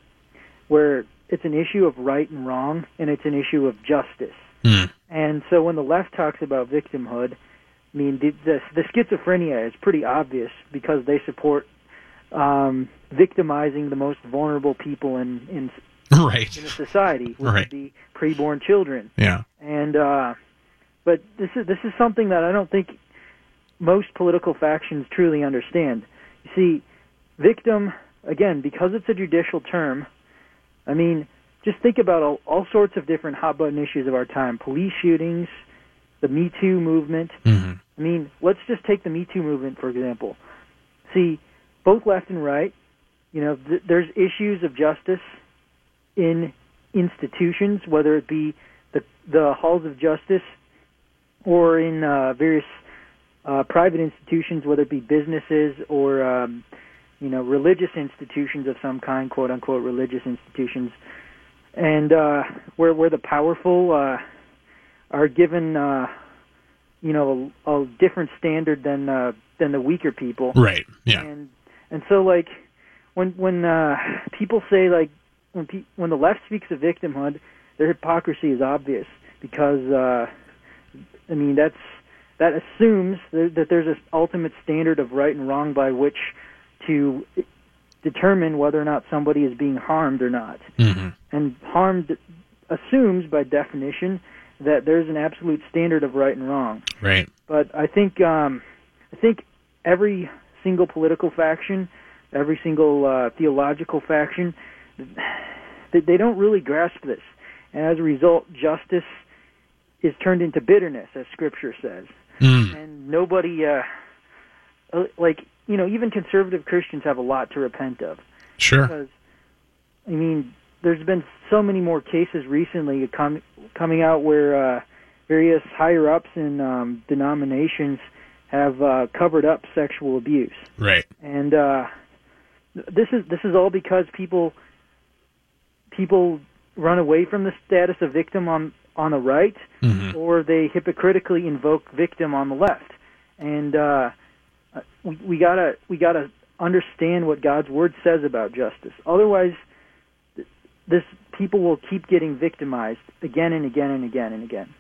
where it's an issue of right and wrong and it's an issue of justice. Mm. And so when the left talks about victimhood, I mean the, the, the schizophrenia is pretty obvious because they support um, victimizing the most vulnerable people in in, right. in a society, which right. would be preborn children. Yeah. And uh, but this is this is something that I don't think most political factions truly understand. You see, victim again because it's a judicial term I mean, just think about all, all sorts of different hot button issues of our time: police shootings, the Me Too movement. Mm-hmm. I mean, let's just take the Me Too movement for example. See, both left and right, you know, th- there's issues of justice in institutions, whether it be the the halls of justice or in uh, various uh, private institutions, whether it be businesses or um, you know, religious institutions of some kind, quote unquote religious institutions, and uh, where where the powerful uh, are given, uh, you know, a, a different standard than uh, than the weaker people. Right. Yeah. And and so like when when uh, people say like when pe- when the left speaks of victimhood, their hypocrisy is obvious because uh, I mean that's that assumes that, that there's this ultimate standard of right and wrong by which to determine whether or not somebody is being harmed or not. Mm-hmm. And harmed assumes, by definition, that there's an absolute standard of right and wrong. Right. But I think um, I think every single political faction, every single uh, theological faction, they, they don't really grasp this, and as a result, justice is turned into bitterness, as Scripture says. Mm. And nobody, uh, uh like you know, even conservative Christians have a lot to repent of. Sure. Because, I mean, there's been so many more cases recently com- coming out where uh, various higher ups in um, denominations have uh, covered up sexual abuse. Right. And uh, this is this is all because people people run away from the status of victim on on the right, mm-hmm. or they hypocritically invoke victim on the left. And uh, uh, we, we gotta we gotta understand what God's word says about justice. Otherwise, this people will keep getting victimized again and again and again and again.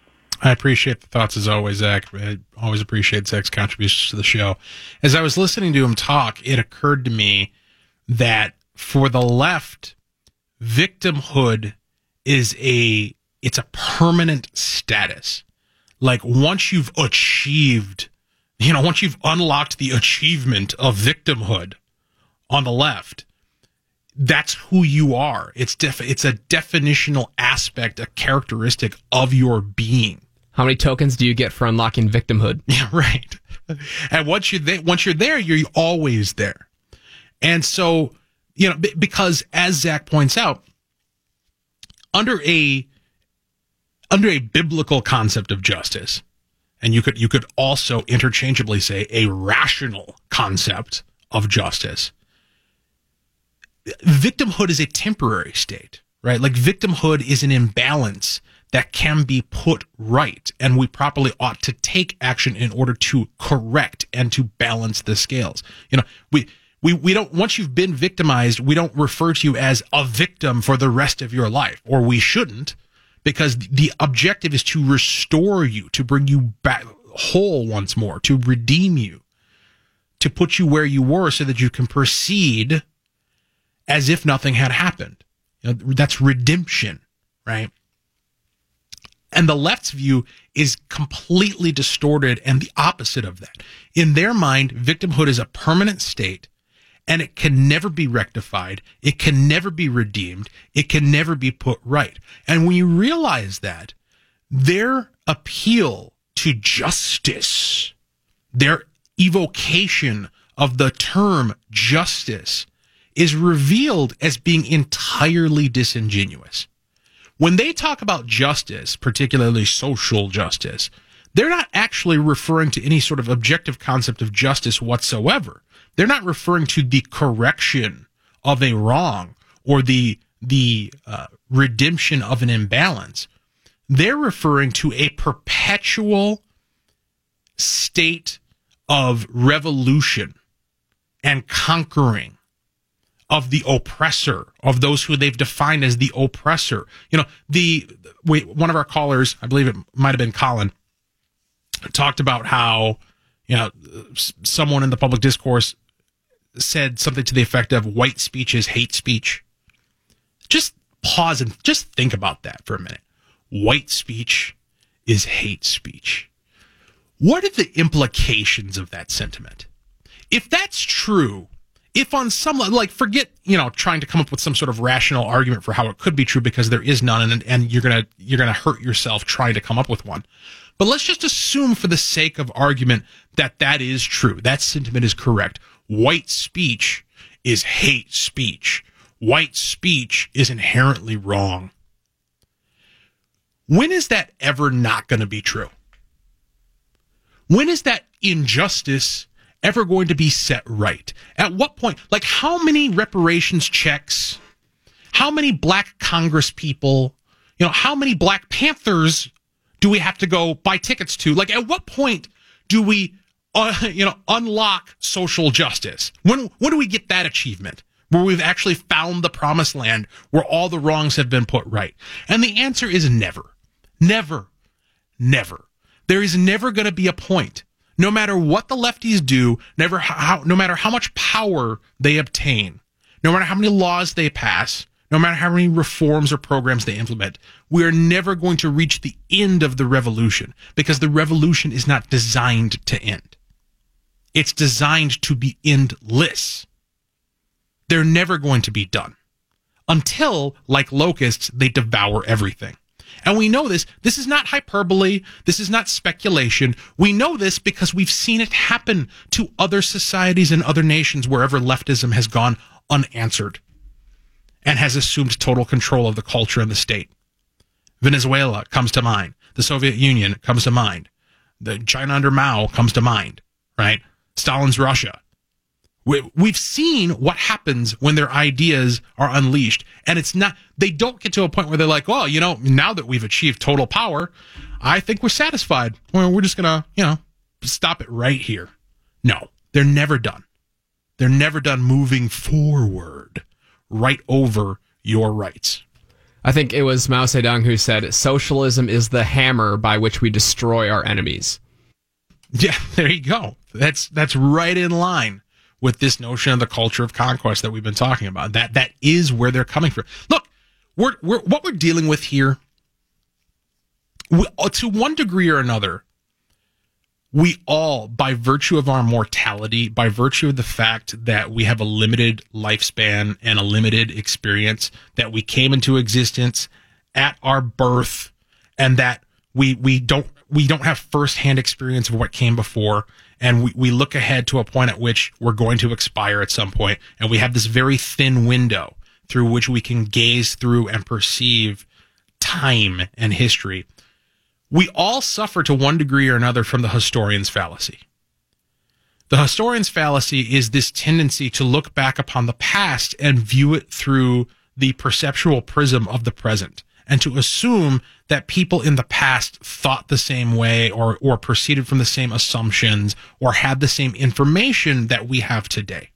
I appreciate the thoughts as always, Zach. I always appreciate Zach's contributions to the show. As I was listening to him talk, it occurred to me that for the left, victimhood is a it's a permanent status. Like once you've achieved, you know, once you've unlocked the achievement of victimhood on the left, that's who you are. It's def- it's a definitional aspect, a characteristic of your being. How many tokens do you get for unlocking victimhood? Yeah, right. And once you're there, once you're there, you're always there. And so, you know, b- because as Zach points out, under a under a biblical concept of justice, and you could you could also interchangeably say a rational concept of justice. Victimhood is a temporary state, right? Like victimhood is an imbalance that can be put right. And we properly ought to take action in order to correct and to balance the scales. You know, we, we, we don't, once you've been victimized, we don't refer to you as a victim for the rest of your life, or we shouldn't, because the objective is to restore you, to bring you back whole once more, to redeem you, to put you where you were so that you can proceed as if nothing had happened. You know, that's redemption, right? And the left's view is completely distorted and the opposite of that. In their mind, victimhood is a permanent state and it can never be rectified. It can never be redeemed. It can never be put right. And when you realize that, their appeal to justice, their evocation of the term justice is revealed as being entirely disingenuous. When they talk about justice, particularly social justice, they're not actually referring to any sort of objective concept of justice whatsoever. They're not referring to the correction of a wrong or the the uh, redemption of an imbalance. They're referring to a perpetual state of revolution and conquering of the oppressor, of those who they've defined as the oppressor. You know, the one of our callers, I believe it might have been Colin, talked about how you know someone in the public discourse said something to the effect of white speech is hate speech. Just pause and just think about that for a minute. White speech is hate speech. What are the implications of that sentiment? If that's true, if on some like forget you know trying to come up with some sort of rational argument for how it could be true because there is none and, and you're gonna you're gonna hurt yourself trying to come up with one but let's just assume for the sake of argument that that is true that sentiment is correct white speech is hate speech white speech is inherently wrong when is that ever not going to be true when is that injustice ever going to be set right? At what point? Like, how many reparations checks? How many black Congress people? You know, how many Black Panthers do we have to go buy tickets to? Like, at what point do we, uh, you know, unlock social justice? When when do we get that achievement? Where we've actually found the promised land where all the wrongs have been put right? And the answer is never, never, never. There is never going to be a point no matter what the lefties do, never how, no matter how much power they obtain, no matter how many laws they pass, no matter how many reforms or programs they implement, we are never going to reach the end of the revolution because the revolution is not designed to end. It's designed to be endless. They're never going to be done until, like locusts, they devour everything. And we know this. This is not hyperbole. This is not speculation. We know this because we've seen it happen to other societies and other nations wherever leftism has gone unanswered and has assumed total control of the culture and the state. Venezuela comes to mind. The Soviet Union comes to mind. The China under Mao comes to mind, right? Stalin's Russia. We, we've seen what happens when their ideas are unleashed. And it's not, they don't get to a point where they're like, well, you know, now that we've achieved total power, I think we're satisfied. Well, we're just going to, you know, stop it right here. No, they're never done. They're never done moving forward right over your rights. I think it was Mao Zedong who said, Socialism is the hammer by which we destroy our enemies. Yeah, there you go. That's that's right in line with this notion of the culture of conquest that we've been talking about. That that is where they're coming from. Look, we're, we're what we're dealing with here. We, uh, to one degree or another, we all, by virtue of our mortality, by virtue of the fact that we have a limited lifespan and a limited experience, that we came into existence at our birth, and that we we don't we don't have firsthand experience of what came before, and we, we look ahead to a point at which we're going to expire at some point, and we have this very thin window through which we can gaze through and perceive time and history. We all suffer to one degree or another from the historian's fallacy. The historian's fallacy is this tendency to look back upon the past and view it through the perceptual prism of the present and to assume that people in the past thought the same way or, or proceeded from the same assumptions or had the same information that we have today.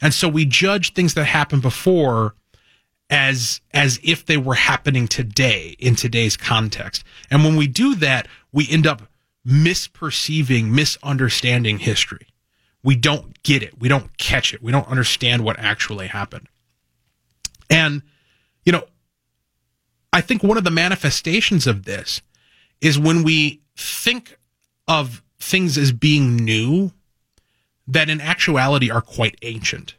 And so we judge things that happened before as as if they were happening today in today's context. And when we do that, we end up misperceiving, misunderstanding history. We don't get it. We don't catch it. We don't understand what actually happened. And you know, I think one of the manifestations of this is when we think of things as being new that in actuality are quite ancient.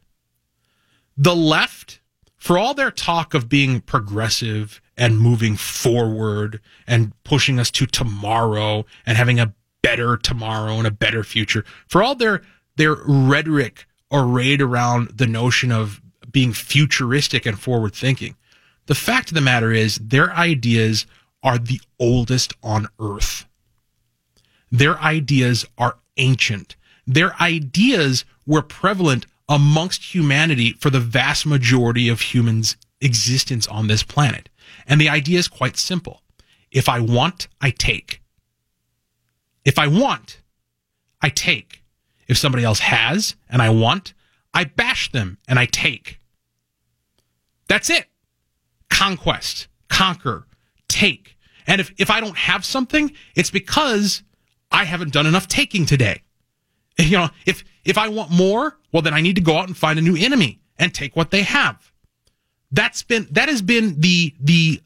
The left for all their talk of being progressive and moving forward and pushing us to tomorrow and having a better tomorrow and a better future, for all their their rhetoric arrayed around the notion of being futuristic and forward thinking, the fact of the matter is their ideas are the oldest on earth. Their ideas are ancient. Their ideas were prevalent amongst humanity for the vast majority of humans' existence on this planet. And the idea is quite simple. If I want, I take. If I want, I take. If somebody else has and I want, I bash them and I take. That's it. Conquest, conquer, take. And if, if I don't have something, it's because I haven't done enough taking today. You know, if if I want more, well then I need to go out and find a new enemy and take what they have. That's been that has been the the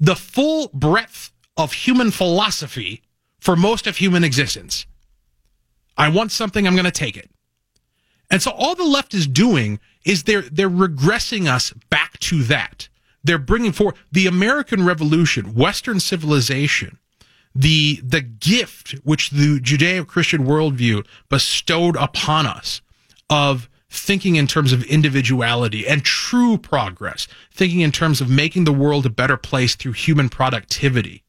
the full breadth of human philosophy for most of human existence. I want something, I'm going to take it. And so all the left is doing is they're they're regressing us back to that. They're bringing forward the American Revolution, Western civilization the the gift which the Judeo-Christian worldview bestowed upon us of thinking in terms of individuality and true progress, thinking in terms of making the world a better place through human productivity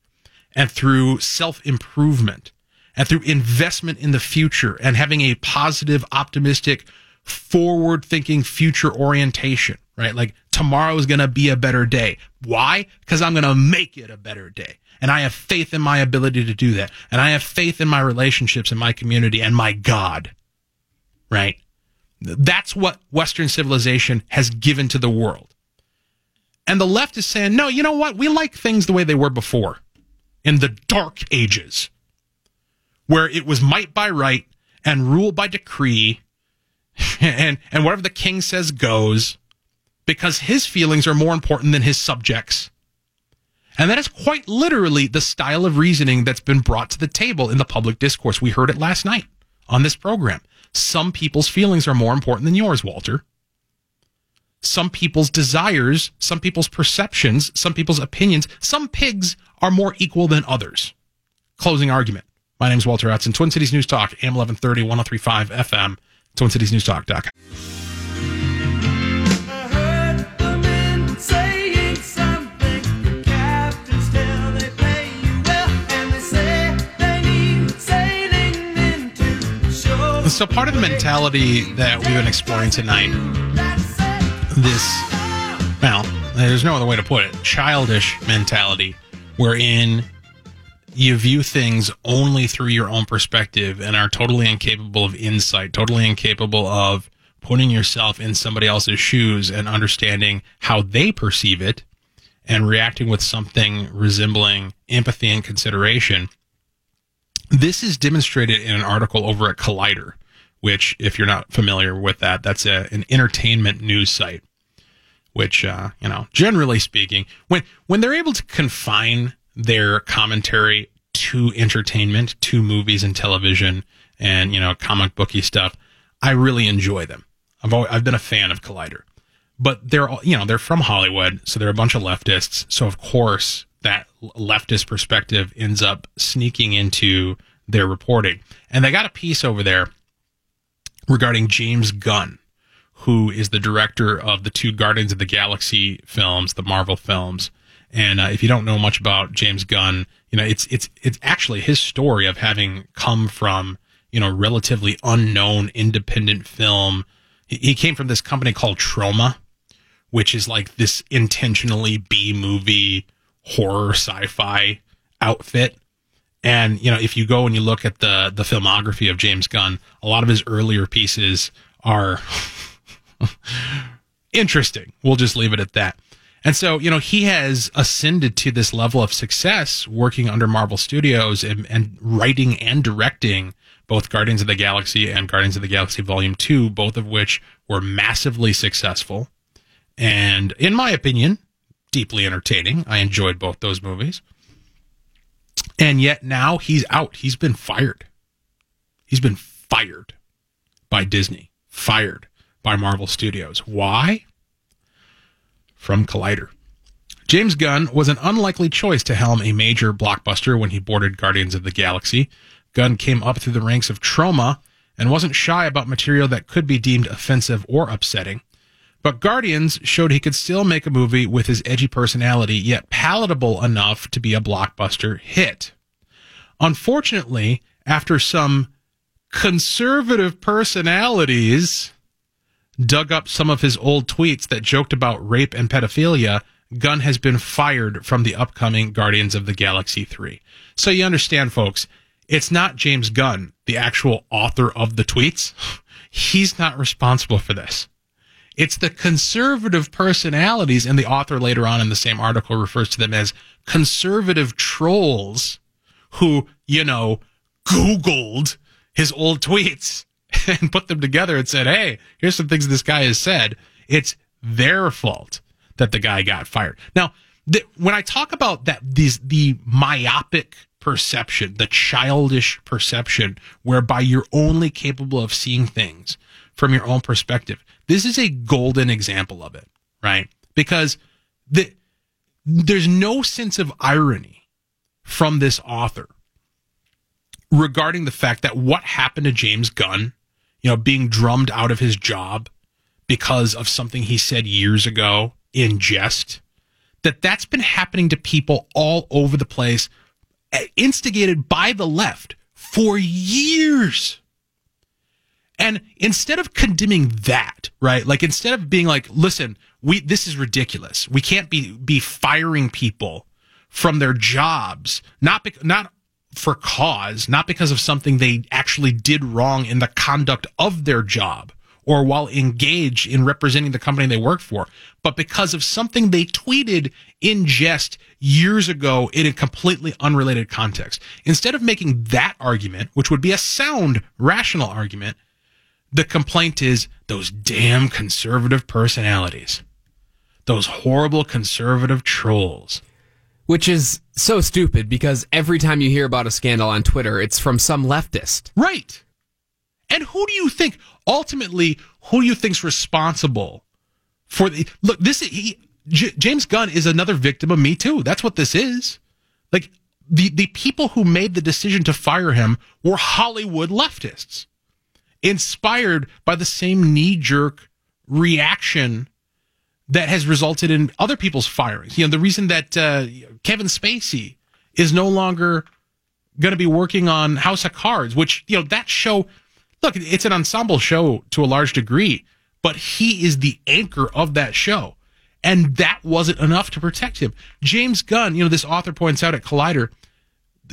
and through self-improvement and through investment in the future and having a positive, optimistic, forward-thinking future orientation, right? Like tomorrow is going to be a better day. Why? Because I'm going to make it a better day. And I have faith in my ability to do that. And I have faith in my relationships and my community and my God. Right? That's what Western civilization has given to the world. And the left is saying, no, you know what? We like things the way they were before in the dark ages, where it was might by right and rule by decree, and, and whatever the king says goes, because his feelings are more important than his subjects. And that is quite literally the style of reasoning that's been brought to the table in the public discourse. We heard it last night on this program. Some people's feelings are more important than yours, Walter. Some people's desires, some people's perceptions, some people's opinions, some pigs are more equal than others. Closing argument. My name is Walter Hudson, Twin Cities News Talk, AM 1130, 1035 FM, TwinCitiesNewsTalk.com. So part of the mentality that we've been exploring tonight, this, well, there's no other way to put it, childish mentality, wherein you view things only through your own perspective and are totally incapable of insight, totally incapable of putting yourself in somebody else's shoes and understanding how they perceive it and reacting with something resembling empathy and consideration. This is demonstrated in an article over at Collider, which, if you're not familiar with that, that's a, an entertainment news site. Which, uh, you know, generally speaking, when when they're able to confine their commentary to entertainment, to movies and television, and you know, comic booky stuff, I really enjoy them. I've always, I've been a fan of Collider, but they're you know they're from Hollywood, so they're a bunch of leftists. So of course that leftist perspective ends up sneaking into their reporting, and they got a piece over there regarding James Gunn, who is the director of the two Guardians of the Galaxy films, the Marvel films. And uh, if you don't know much about James Gunn, you know it's it's it's actually his story of having come from you know relatively unknown independent film he came from this company called Troma, which is like this intentionally B movie horror sci-fi outfit. And you know, if you go and you look at the the filmography of James Gunn, a lot of his earlier pieces are interesting. We'll just leave it at that. And so, you know, he has ascended to this level of success working under Marvel Studios and, and writing and directing both Guardians of the Galaxy and Guardians of the Galaxy Volume 2, both of which were massively successful. And in my opinion, deeply entertaining. I enjoyed both those movies. And yet now he's out. He's been fired. He's been fired by Disney, fired by Marvel Studios. Why? From Collider. James Gunn was an unlikely choice to helm a major blockbuster when he boarded Guardians of the Galaxy. Gunn came up through the ranks of Troma and wasn't shy about material that could be deemed offensive or upsetting. But Guardians showed he could still make a movie with his edgy personality, yet palatable enough to be a blockbuster hit. Unfortunately, after some conservative personalities dug up some of his old tweets that joked about rape and pedophilia, Gunn has been fired from the upcoming Guardians of the Galaxy 3. So you understand, folks, it's not James Gunn, the actual author of the tweets. He's not responsible for this. It's the conservative personalities, and the author later on in the same article refers to them as conservative trolls who, you know, Googled his old tweets and put them together and said, hey, here's some things this guy has said. It's their fault that the guy got fired. Now, the, when I talk about that, these, the myopic perception, the childish perception, whereby you're only capable of seeing things from your own perspective. This is a golden example of it, right? Because the, there's no sense of irony from this author regarding the fact that what happened to James Gunn, you know, being drummed out of his job because of something he said years ago in jest, that that's been happening to people all over the place eh, instigated by the left for years. And instead of condemning that, right? Like instead of being like, listen, we this is ridiculous. We can't be be firing people from their jobs, not be, not for cause, not because of something they actually did wrong in the conduct of their job or while engaged in representing the company they work for, but because of something they tweeted in jest years ago in a completely unrelated context. Instead of making that argument, which would be a sound, rational argument, the complaint is those damn conservative personalities. Those horrible conservative trolls. Which is so stupid because every time you hear about a scandal on Twitter, it's from some leftist. Right. And who do you think ultimately who do you think's responsible for the look? This he J- James Gunn is another victim of Me Too. That's what this is. Like the the people who made the decision to fire him were Hollywood leftists, inspired by the same knee jerk reaction that has resulted in other people's firings. You know, the reason that uh, Kevin Spacey is no longer going to be working on House of Cards, which you know that show look, it's an ensemble show to a large degree, but he is the anchor of that show. And that wasn't enough to protect him. James Gunn, you know, this author points out at Collider,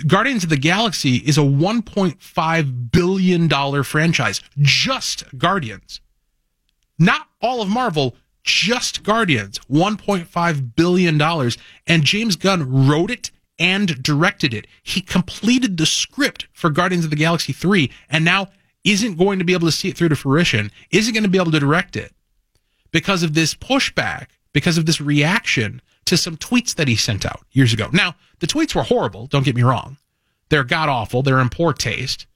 Guardians of the Galaxy is a $1.5 billion franchise, just Guardians. Not all of Marvel, just Guardians, $1.5 billion. And James Gunn wrote it and directed it. He completed the script for Guardians of the Galaxy 3 and now isn't going to be able to see it through to fruition, isn't going to be able to direct it because of this pushback, because of this reaction to some tweets that he sent out years ago. Now, the tweets were horrible, don't get me wrong. They're god awful, they're in poor taste.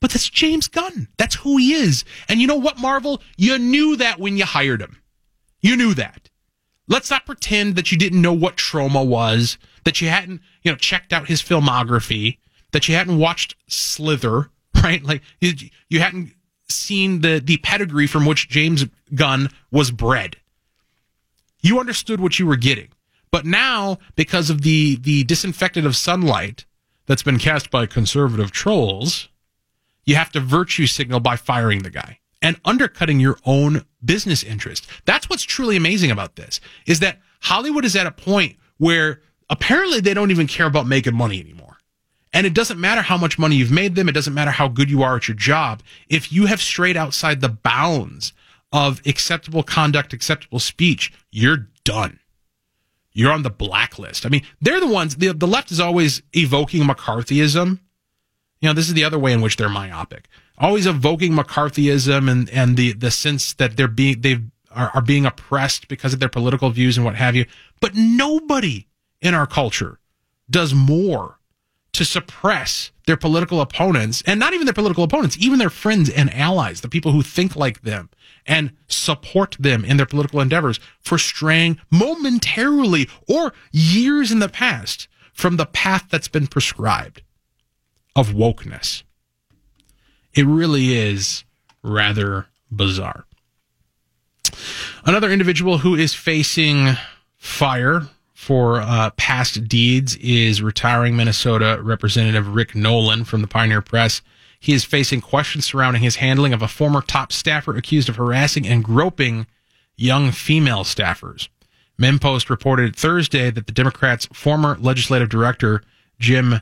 But that's James Gunn. That's who he is. And you know what, Marvel? You knew that when you hired him. You knew that. Let's not pretend that you didn't know what Troma was, that you hadn't, you know, checked out his filmography, that you hadn't watched Slither, right? Like you, you hadn't seen the the pedigree from which James Gunn was bred. You understood what you were getting. But now, because of the the disinfectant of sunlight that's been cast by conservative trolls, you have to virtue signal by firing the guy and undercutting your own business interest. That's what's truly amazing about this is that Hollywood is at a point where apparently they don't even care about making money anymore. And it doesn't matter how much money you've made them. It doesn't matter how good you are at your job. If you have strayed outside the bounds of acceptable conduct, acceptable speech, you're done. You're on the blacklist. I mean, they're the ones, the, the left is always evoking McCarthyism. You know, this is the other way in which they're myopic always evoking McCarthyism and, and the, the sense that they're being, they are, are being oppressed because of their political views and what have you. But nobody in our culture does more to suppress their political opponents and not even their political opponents, even their friends and allies, the people who think like them and support them in their political endeavors for straying momentarily or years in the past from the path that's been prescribed of wokeness. It really is rather bizarre. Another individual who is facing fire for uh, past deeds is retiring Minnesota Representative Rick Nolan from the Pioneer Press. He is facing questions surrounding his handling of a former top staffer accused of harassing and groping young female staffers. MinnPost reported Thursday that the Democrats' former legislative director, Jim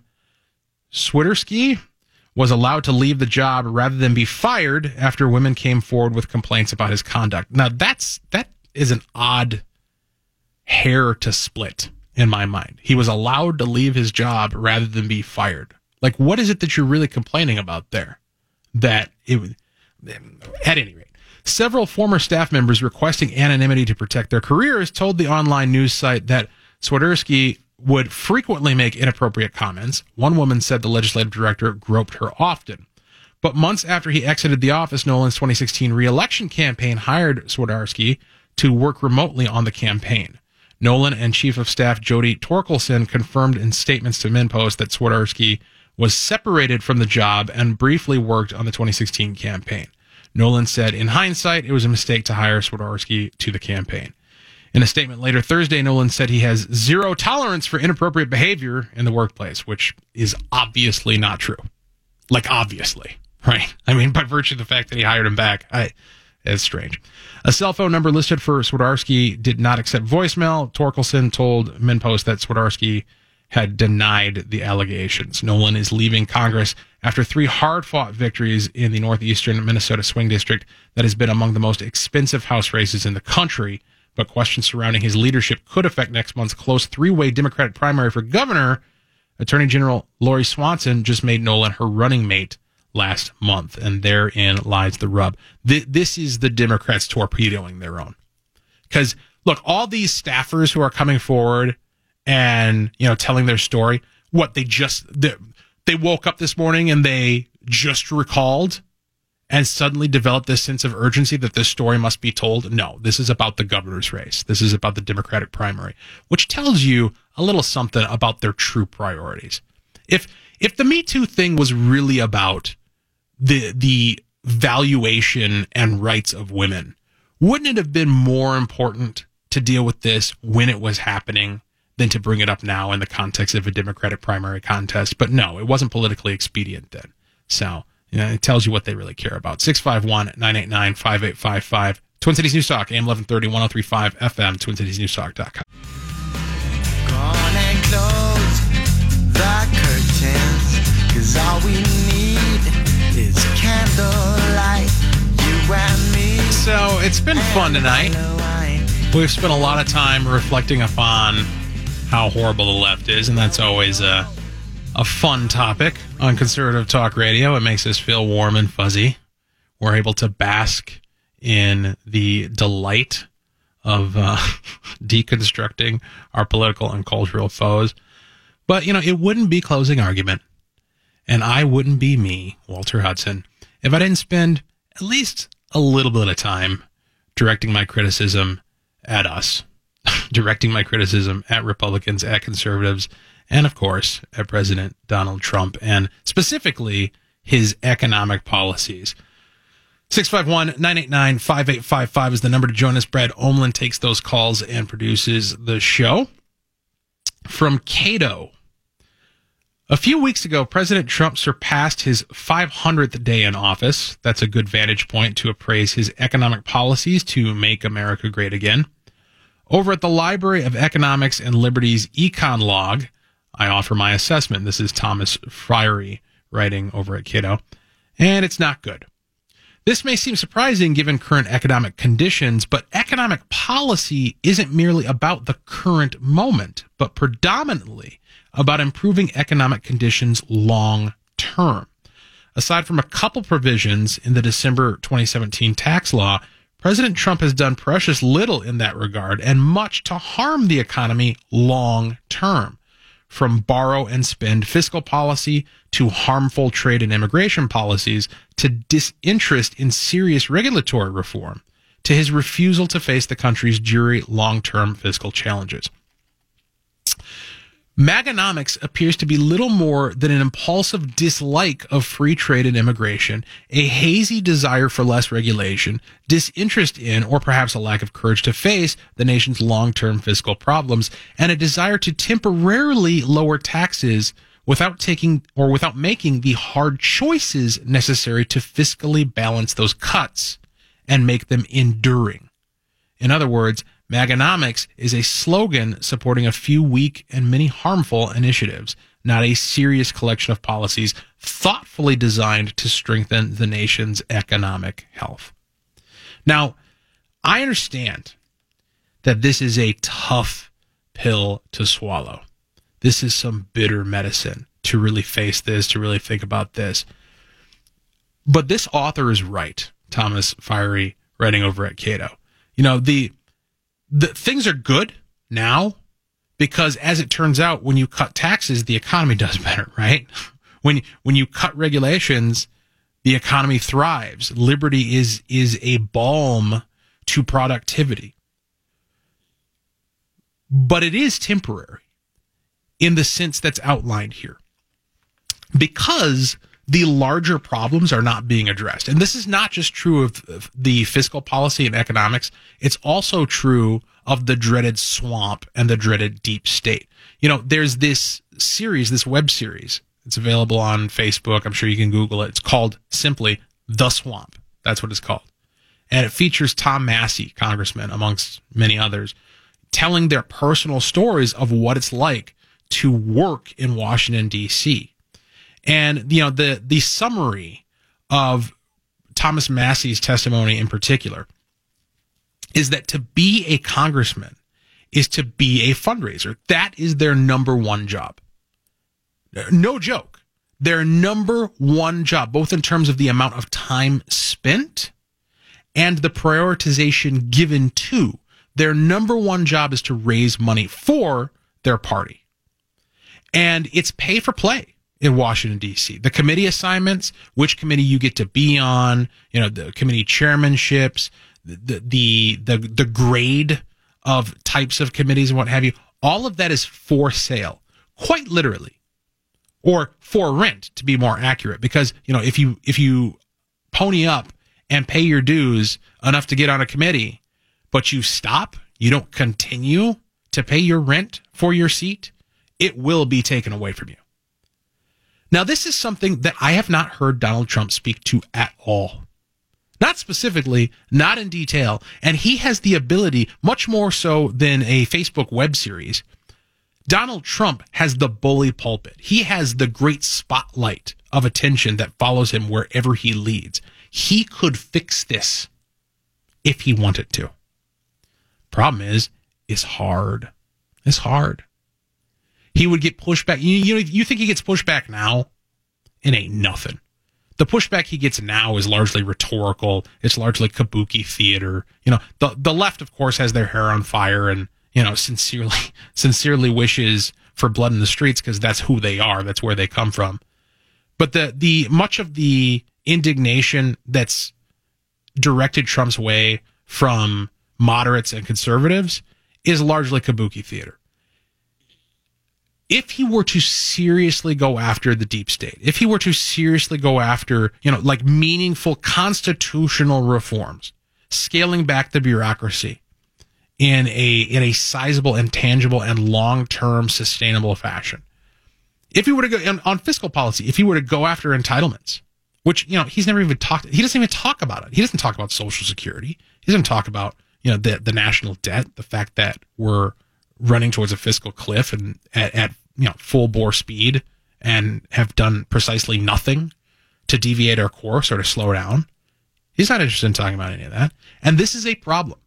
Swiderski, was allowed to leave the job rather than be fired after women came forward with complaints about his conduct. Now that's that is an odd hair to split in my mind. He was allowed to leave his job rather than be fired. Like what is it that you're really complaining about there? That it at any rate Several former staff members requesting anonymity to protect their careers told the online news site that Swiderski would frequently make inappropriate comments. One woman said the legislative director groped her often. But months after he exited the office, Nolan's 2016 reelection campaign hired Swiderski to work remotely on the campaign. Nolan and Chief of Staff Jody Torkelson confirmed in statements to MinnPost that Swiderski was separated from the job and briefly worked on the 2016 campaign. Nolan said, in hindsight, it was a mistake to hire Swiderski to the campaign. In a statement later Thursday, Nolan said he has zero tolerance for inappropriate behavior in the workplace, which is obviously not true. Like, obviously, right? I mean, by virtue of the fact that he hired him back, I, it's strange. A cell phone number listed for Swiderski did not accept voicemail. Torkelson told MinnPost that Swiderski had denied the allegations. Nolan is leaving Congress after three hard fought victories in the northeastern Minnesota swing district that has been among the most expensive House races in the country but questions surrounding his leadership could affect next month's close three way Democratic primary for governor. Attorney General Lori Swanson just made Nolan her running mate last month, and therein lies the rub. This is the Democrats torpedoing their own. Because, look, all these staffers who are coming forward and, you know, telling their story, what they just, they, they woke up this morning and they just recalled and suddenly develop this sense of urgency that this story must be told. No, this is about the governor's race. This is about the Democratic primary, which tells you a little something about their true priorities. If if the Me Too thing was really about the the valuation and rights of women, wouldn't it have been more important to deal with this when it was happening than to bring it up now in the context of a Democratic primary contest? But no, it wasn't politically expedient then. So you know, it tells you what they really care about. 651 989 5855. Twin Cities News Talk, AM 1130, 1035 FM, TwinCitiesNewsTalk.com. Gone and close the curtains, cause all we need is candlelight, you and me. So it's been fun tonight. We've spent a lot of time reflecting upon how horrible the left is, and that's always a, a fun topic on conservative talk radio. It makes us feel warm and fuzzy. We're able to bask in the delight of uh, deconstructing our political and cultural foes. But, you know, it wouldn't be closing argument, and I wouldn't be me, Walter Hudson, if I didn't spend at least a little bit of time directing my criticism at us, directing my criticism at Republicans, at conservatives, and of course at President Donald Trump, and specifically his economic policies. 651 989 5855 is the number to join us. Brad Omlin takes those calls and produces the show. From Cato. A few weeks ago, President Trump surpassed his 500th day in office. That's a good vantage point to appraise his economic policies to make America great again. Over at the Library of Economics and Liberty's Econ Log, I offer my assessment. This is Thomas Firey writing over at Cato, and it's not good. This may seem surprising given current economic conditions, but economic policy isn't merely about the current moment, but predominantly about improving economic conditions long term. Aside from a couple provisions in the December 2017 tax law, President Trump has done precious little in that regard and much to harm the economy long term from borrow and spend fiscal policy to harmful trade and immigration policies to disinterest in serious regulatory reform to his refusal to face the country's jury long-term fiscal challenges. Maganomics appears to be little more than an impulsive dislike of free trade and immigration, a hazy desire for less regulation, disinterest in, or perhaps a lack of courage to face the nation's long-term fiscal problems, and a desire to temporarily lower taxes without taking or without making the hard choices necessary to fiscally balance those cuts and make them enduring. In other words, Maganomics is a slogan supporting a few weak and many harmful initiatives, not a serious collection of policies thoughtfully designed to strengthen the nation's economic health. Now, I understand that this is a tough pill to swallow. This is some bitter medicine to really face this, to really think about this. But this author is right, Thomas Firey, writing over at Cato. You know, the the things are good now because as it turns out when you cut taxes the economy does better right? When when you cut regulations the economy thrives. Liberty is is a balm to productivity. But it is temporary in the sense that's outlined here. Because the larger problems are not being addressed. And this is not just true of the fiscal policy and economics. It's also true of the dreaded swamp and the dreaded deep state. You know, there's this series, this web series. It's available on Facebook. I'm sure you can Google it. It's called simply The Swamp. That's what it's called. And it features Tom Massie, congressman, amongst many others, telling their personal stories of what it's like to work in Washington, D.C and you know the the summary of Thomas Massie's testimony in particular is that to be a congressman is to be a fundraiser. That is their number one job. No joke. Their number one job, both in terms of the amount of time spent and the prioritization given to their number one job is to raise money for their party. And it's pay for play in Washington D.C. The committee assignments, which committee you get to be on, you know, the committee chairmanships, the the the the grade of types of committees and what have you. All of that is for sale, quite literally, or for rent to be more accurate. Because you know, if you if you pony up and pay your dues enough to get on a committee, but you stop, you don't continue to pay your rent for your seat, it will be taken away from you. Now, this is something that I have not heard Donald Trump speak to at all. Not specifically, not in detail. And he has the ability, much more so than a Facebook web series. Donald Trump has the bully pulpit. He has the great spotlight of attention that follows him wherever he leads. He could fix this if he wanted to. Problem is, it's hard. It's hard. He would get pushback. You, you you think he gets pushback now? It ain't nothing. The pushback he gets now is largely rhetorical. It's largely kabuki theater. You know, the the left, of course, has their hair on fire and you know sincerely sincerely wishes for blood in the streets because that's who they are. That's where they come from. But the the much of the indignation that's directed Trump's way from moderates and conservatives is largely kabuki theater. If he were to seriously go after the deep state, if he were to seriously go after, you know, like meaningful constitutional reforms, scaling back the bureaucracy in a in a sizable and tangible and long-term sustainable fashion. If he were to go on, on fiscal policy, if he were to go after entitlements, which you know he's never even talked, he doesn't even talk about it. He doesn't talk about Social Security. He doesn't talk about you know the the national debt, the fact that we're running towards a fiscal cliff and at, at you know full bore speed and have done precisely nothing to deviate our course or to slow down. He's not interested in talking about any of that. And this is a problem.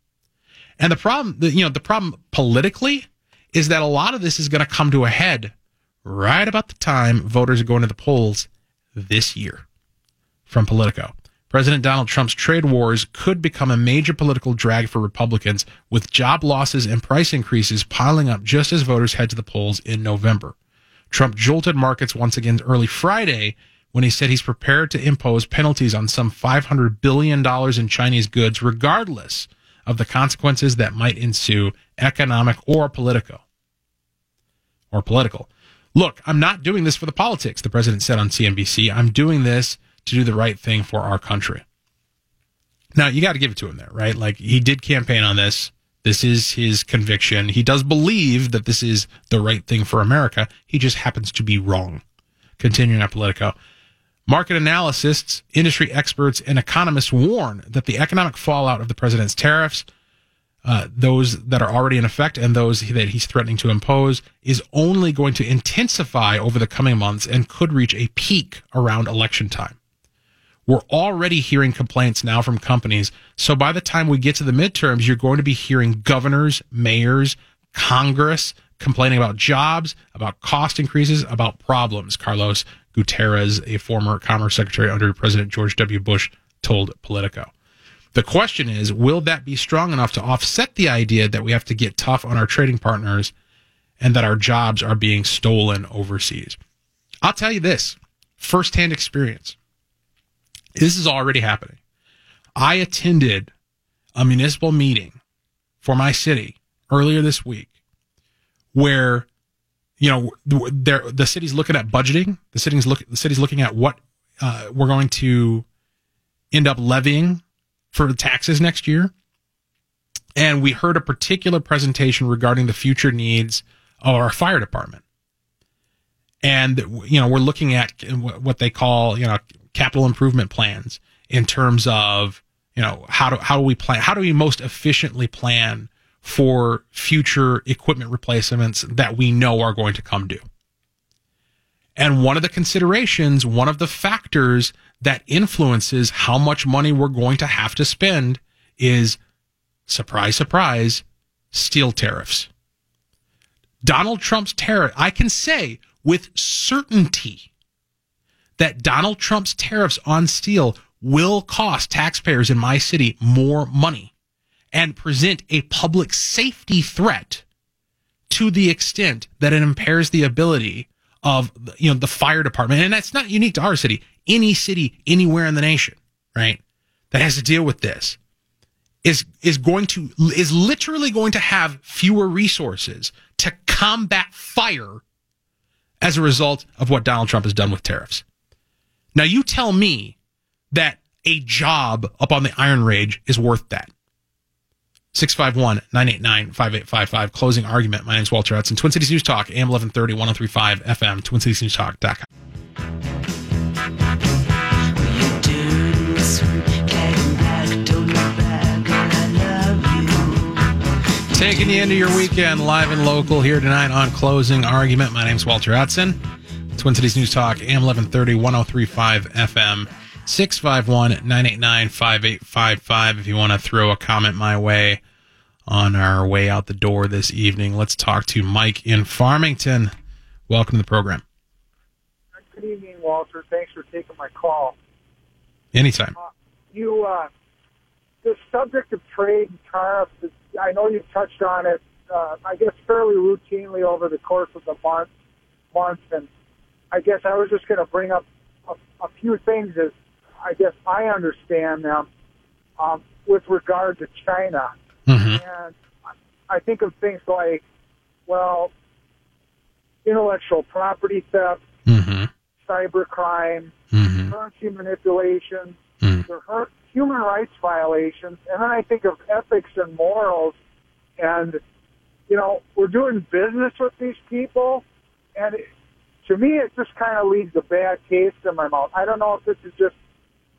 And the problem, you know, the problem politically is that a lot of this is going to come to a head right about the time voters are going to the polls this year. From Politico. President Donald Trump's trade wars could become a major political drag for Republicans, with job losses and price increases piling up just as voters head to the polls in November. Trump jolted markets once again early Friday when he said he's prepared to impose penalties on some $500 billion in Chinese goods, regardless of the consequences that might ensue, economic or political. Or political. Look, I'm not doing this for the politics, the president said on CNBC. I'm doing this to do the right thing for our country. Now, you got to give it to him there, right? Like, he did campaign on this. This is his conviction. He does believe that this is the right thing for America. He just happens to be wrong. Continuing at Politico. Market analysts, industry experts, and economists warn that the economic fallout of the president's tariffs, uh, those that are already in effect and those that he's threatening to impose, is only going to intensify over the coming months and could reach a peak around election time. We're already hearing complaints now from companies. So by the time we get to the midterms, you're going to be hearing governors, mayors, Congress complaining about jobs, about cost increases, about problems. Carlos Gutierrez, a former Commerce Secretary under President George W. Bush, told Politico. The question is, will that be strong enough to offset the idea that we have to get tough on our trading partners and that our jobs are being stolen overseas? I'll tell you this firsthand experience. This is already happening. I attended a municipal meeting for my city earlier this week where you know the city's looking at budgeting. The city's look the city's looking at what uh, we're going to end up levying for taxes next year. And we heard a particular presentation regarding the future needs of our fire department. And you know we're looking at what they call you know capital improvement plans in terms of you know how do how do we plan how do we most efficiently plan for future equipment replacements that we know are going to come due. And one of the considerations, one of the factors that influences how much money we're going to have to spend is surprise, surprise, steel tariffs. Donald Trump's tariff, I can say with certainty that Donald Trump's tariffs on steel will cost taxpayers in my city more money and present a public safety threat to the extent that it impairs the ability of you know the fire department. And that's not unique to our city. Any city anywhere in the nation right that has to deal with this is is going to is literally going to have fewer resources to combat fire as a result of what Donald Trump has done with tariffs now you tell me that a job up on the Iron Range is worth that. 651 989 5855. Closing argument. My name is Walter Hudson. Twin Cities News Talk, AM 1130, 1035 FM, twincitiesnewstalk.com. Taking you into your weekend live and local here tonight on Closing Argument. My name is Walter Hudson. Twin Cities News Talk, AM 1130, 1035 FM. 651 989 5855 if you want to throw a comment my way on our way out the door this evening. Let's talk to Mike in Farmington. Welcome to the program. Good evening, Walter. Thanks for taking my call. Anytime. Uh, you, uh, the subject of trade and tariffs, I know you've touched on it, uh, I guess, fairly routinely over the course of the month, month, and I guess I was just going to bring up a, a few things as I guess I understand them um, with regard to China. Mm-hmm. And I think of things like, well, intellectual property theft, mm-hmm. cybercrime, mm-hmm. currency manipulation, mm-hmm. human rights violations, and then I think of ethics and morals. And, you know, we're doing business with these people, and it, to me, it just kind of leaves a bad taste in my mouth. I don't know if this is just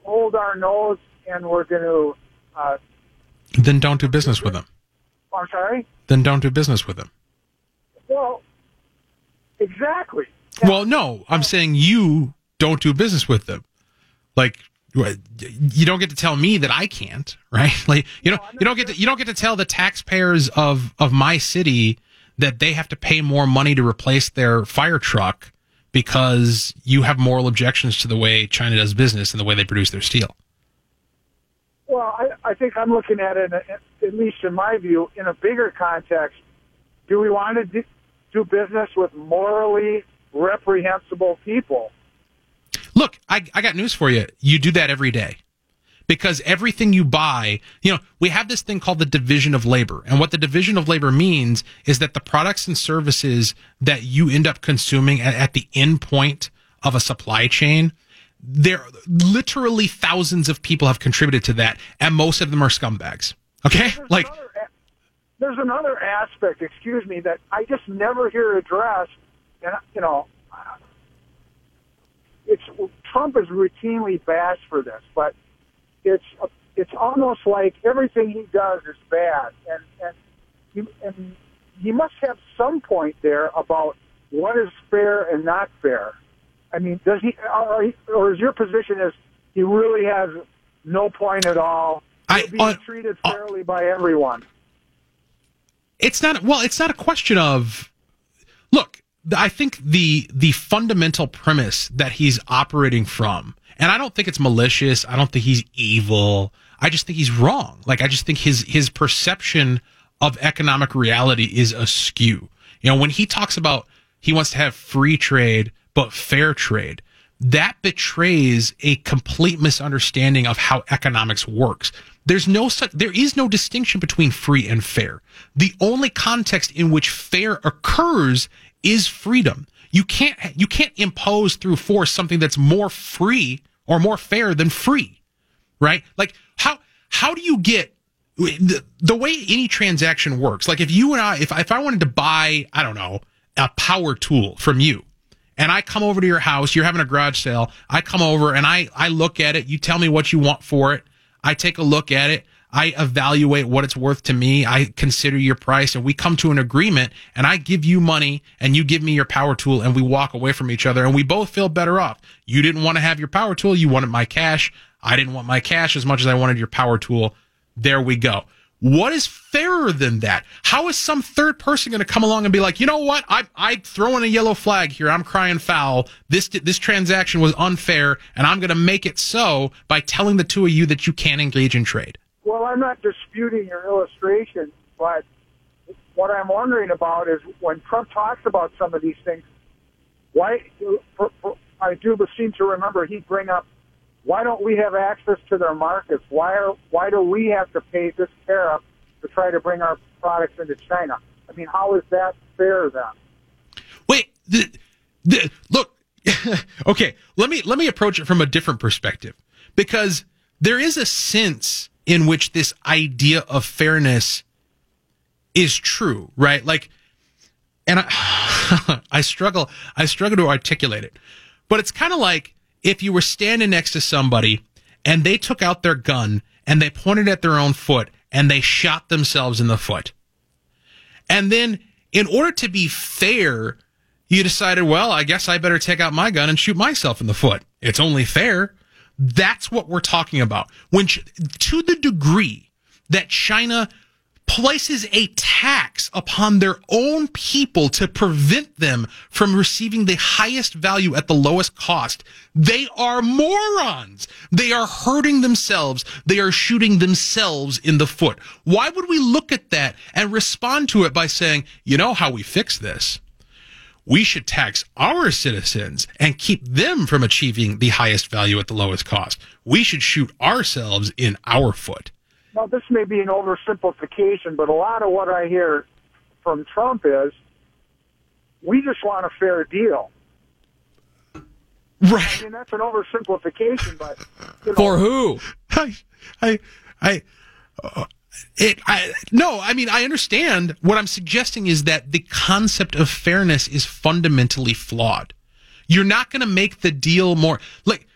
hold our nose and we're going to. Uh, then don't do business with them. I'm sorry? Then don't do business with them. Well, exactly. Well, no, I'm saying you don't do business with them. Like you don't get to tell me that I can't, right? Like you know, you don't get to you don't get to tell the taxpayers of of my city that they have to pay more money to replace their fire truck because you have moral objections to the way China does business and the way they produce their steel. Well, I, I think I'm looking at it, at least in my view, in a bigger context. Do we want to do business with morally reprehensible people? Look, I, I got news for you. You do that every day because everything you buy, you know, we have this thing called the division of labor. And what the division of labor means is that the products and services that you end up consuming at, at the end point of a supply chain, there literally thousands of people have contributed to that, and most of them are scumbags. Okay? There's like another, there's another aspect, excuse me, that I just never hear addressed, and you know, it's Trump is routinely bashed for this, but it's it's almost like everything he does is bad, and and he, and he must have some point there about what is fair and not fair. I mean, does he or, or is your position is he really has no point at all? I, being uh, treated fairly uh, by everyone. It's not well. It's not a question of look. I think the the fundamental premise that he's operating from, and I don't think it's malicious. I don't think he's evil. I just think he's wrong. Like I just think his his perception of economic reality is askew. You know, when he talks about he wants to have free trade but fair trade, that betrays a complete misunderstanding of how economics works. There's no such, there is no distinction between free and fair. The only context in which fair occurs is freedom. You can't, you can't impose through force something that's more free or more fair than free, right? Like how, how do you get the, the way any transaction works? Like if you and I, if, if I wanted to buy, I don't know, a power tool from you, and I come over to your house, you're having a garage sale. I come over and I, I look at it. You tell me what you want for it. I take a look at it. I evaluate what it's worth to me. I consider your price and we come to an agreement and I give you money and you give me your power tool and we walk away from each other and we both feel better off. You didn't want to have your power tool. You wanted my cash. I didn't want my cash as much as I wanted your power tool. There we go. What is fairer than that? How is some third person going to come along and be like, you know what? I I throwing a yellow flag here. I'm crying foul. This this transaction was unfair, and I'm going to make it so by telling the two of you that you can't engage in trade. Well, I'm not disputing your illustration, but what I'm wondering about is when Trump talks about some of these things, why? For, for, I do seem to remember he'd bring up why don't we have access to their markets? Why are why do we have to pay this tariff to try to bring our products into China? I mean, how is that fair then? Wait, the, the, look. okay, let me let me approach it from a different perspective because there is a sense in which this idea of fairness is true, right? Like, and I, I struggle, I struggle to articulate it, but it's kind of like if you were standing next to somebody and they took out their gun and they pointed at their own foot and they shot themselves in the foot. And then in order to be fair, you decided, well, I guess I better take out my gun and shoot myself in the foot. It's only fair. That's what we're talking about. When to the degree that China places a tax upon their own people to prevent them from receiving the highest value at the lowest cost. They are morons. They are hurting themselves. They are shooting themselves in the foot. Why would we look at that and respond to it by saying, you know how we fix this? We should tax our citizens and keep them from achieving the highest value at the lowest cost. We should shoot ourselves in our foot. Now, this may be an oversimplification, but a lot of what I hear from Trump is we just want a fair deal. Right. I mean, that's an oversimplification, but you know, for who? I, I, I, uh, it, I, no, I mean, I understand. What I'm suggesting is that the concept of fairness is fundamentally flawed. You're not going to make the deal more like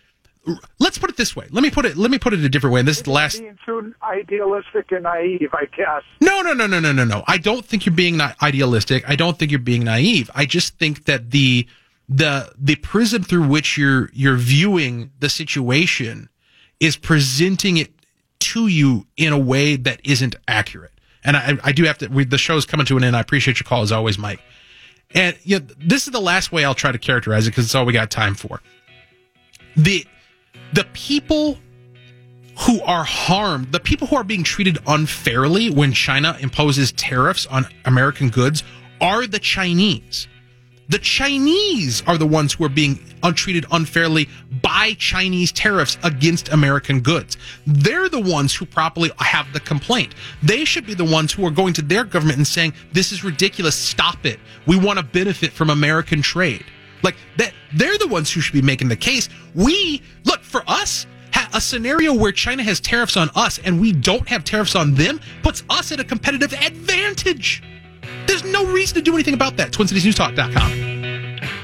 let's put it this way. Let me put it. Let me put it a different way. And this is the last. Being too idealistic and naive, I guess. No, no, no, no, no, no, no. I don't think you're being idealistic. I don't think you're being naive. I just think that the the the prism through which you're you're viewing the situation is presenting it to you in a way that isn't accurate. And I, I do have to. We, the show's coming to an end. I appreciate your call as always, Mike. And you know, this is the last way I'll try to characterize it because it's all we got time for. The the people who are harmed, the people who are being treated unfairly when China imposes tariffs on American goods are the Chinese. The Chinese are the ones who are being untreated unfairly by Chinese tariffs against American goods. They're the ones who properly have the complaint. They should be the ones who are going to their government and saying, this is ridiculous. Stop it. We want to benefit from American trade. Like that, they're the ones who should be making the case. We look for us. A scenario where China has tariffs on us and we don't have tariffs on them puts us at a competitive advantage. There's no reason to do anything about that. TwinCitiesNewsTalk.com.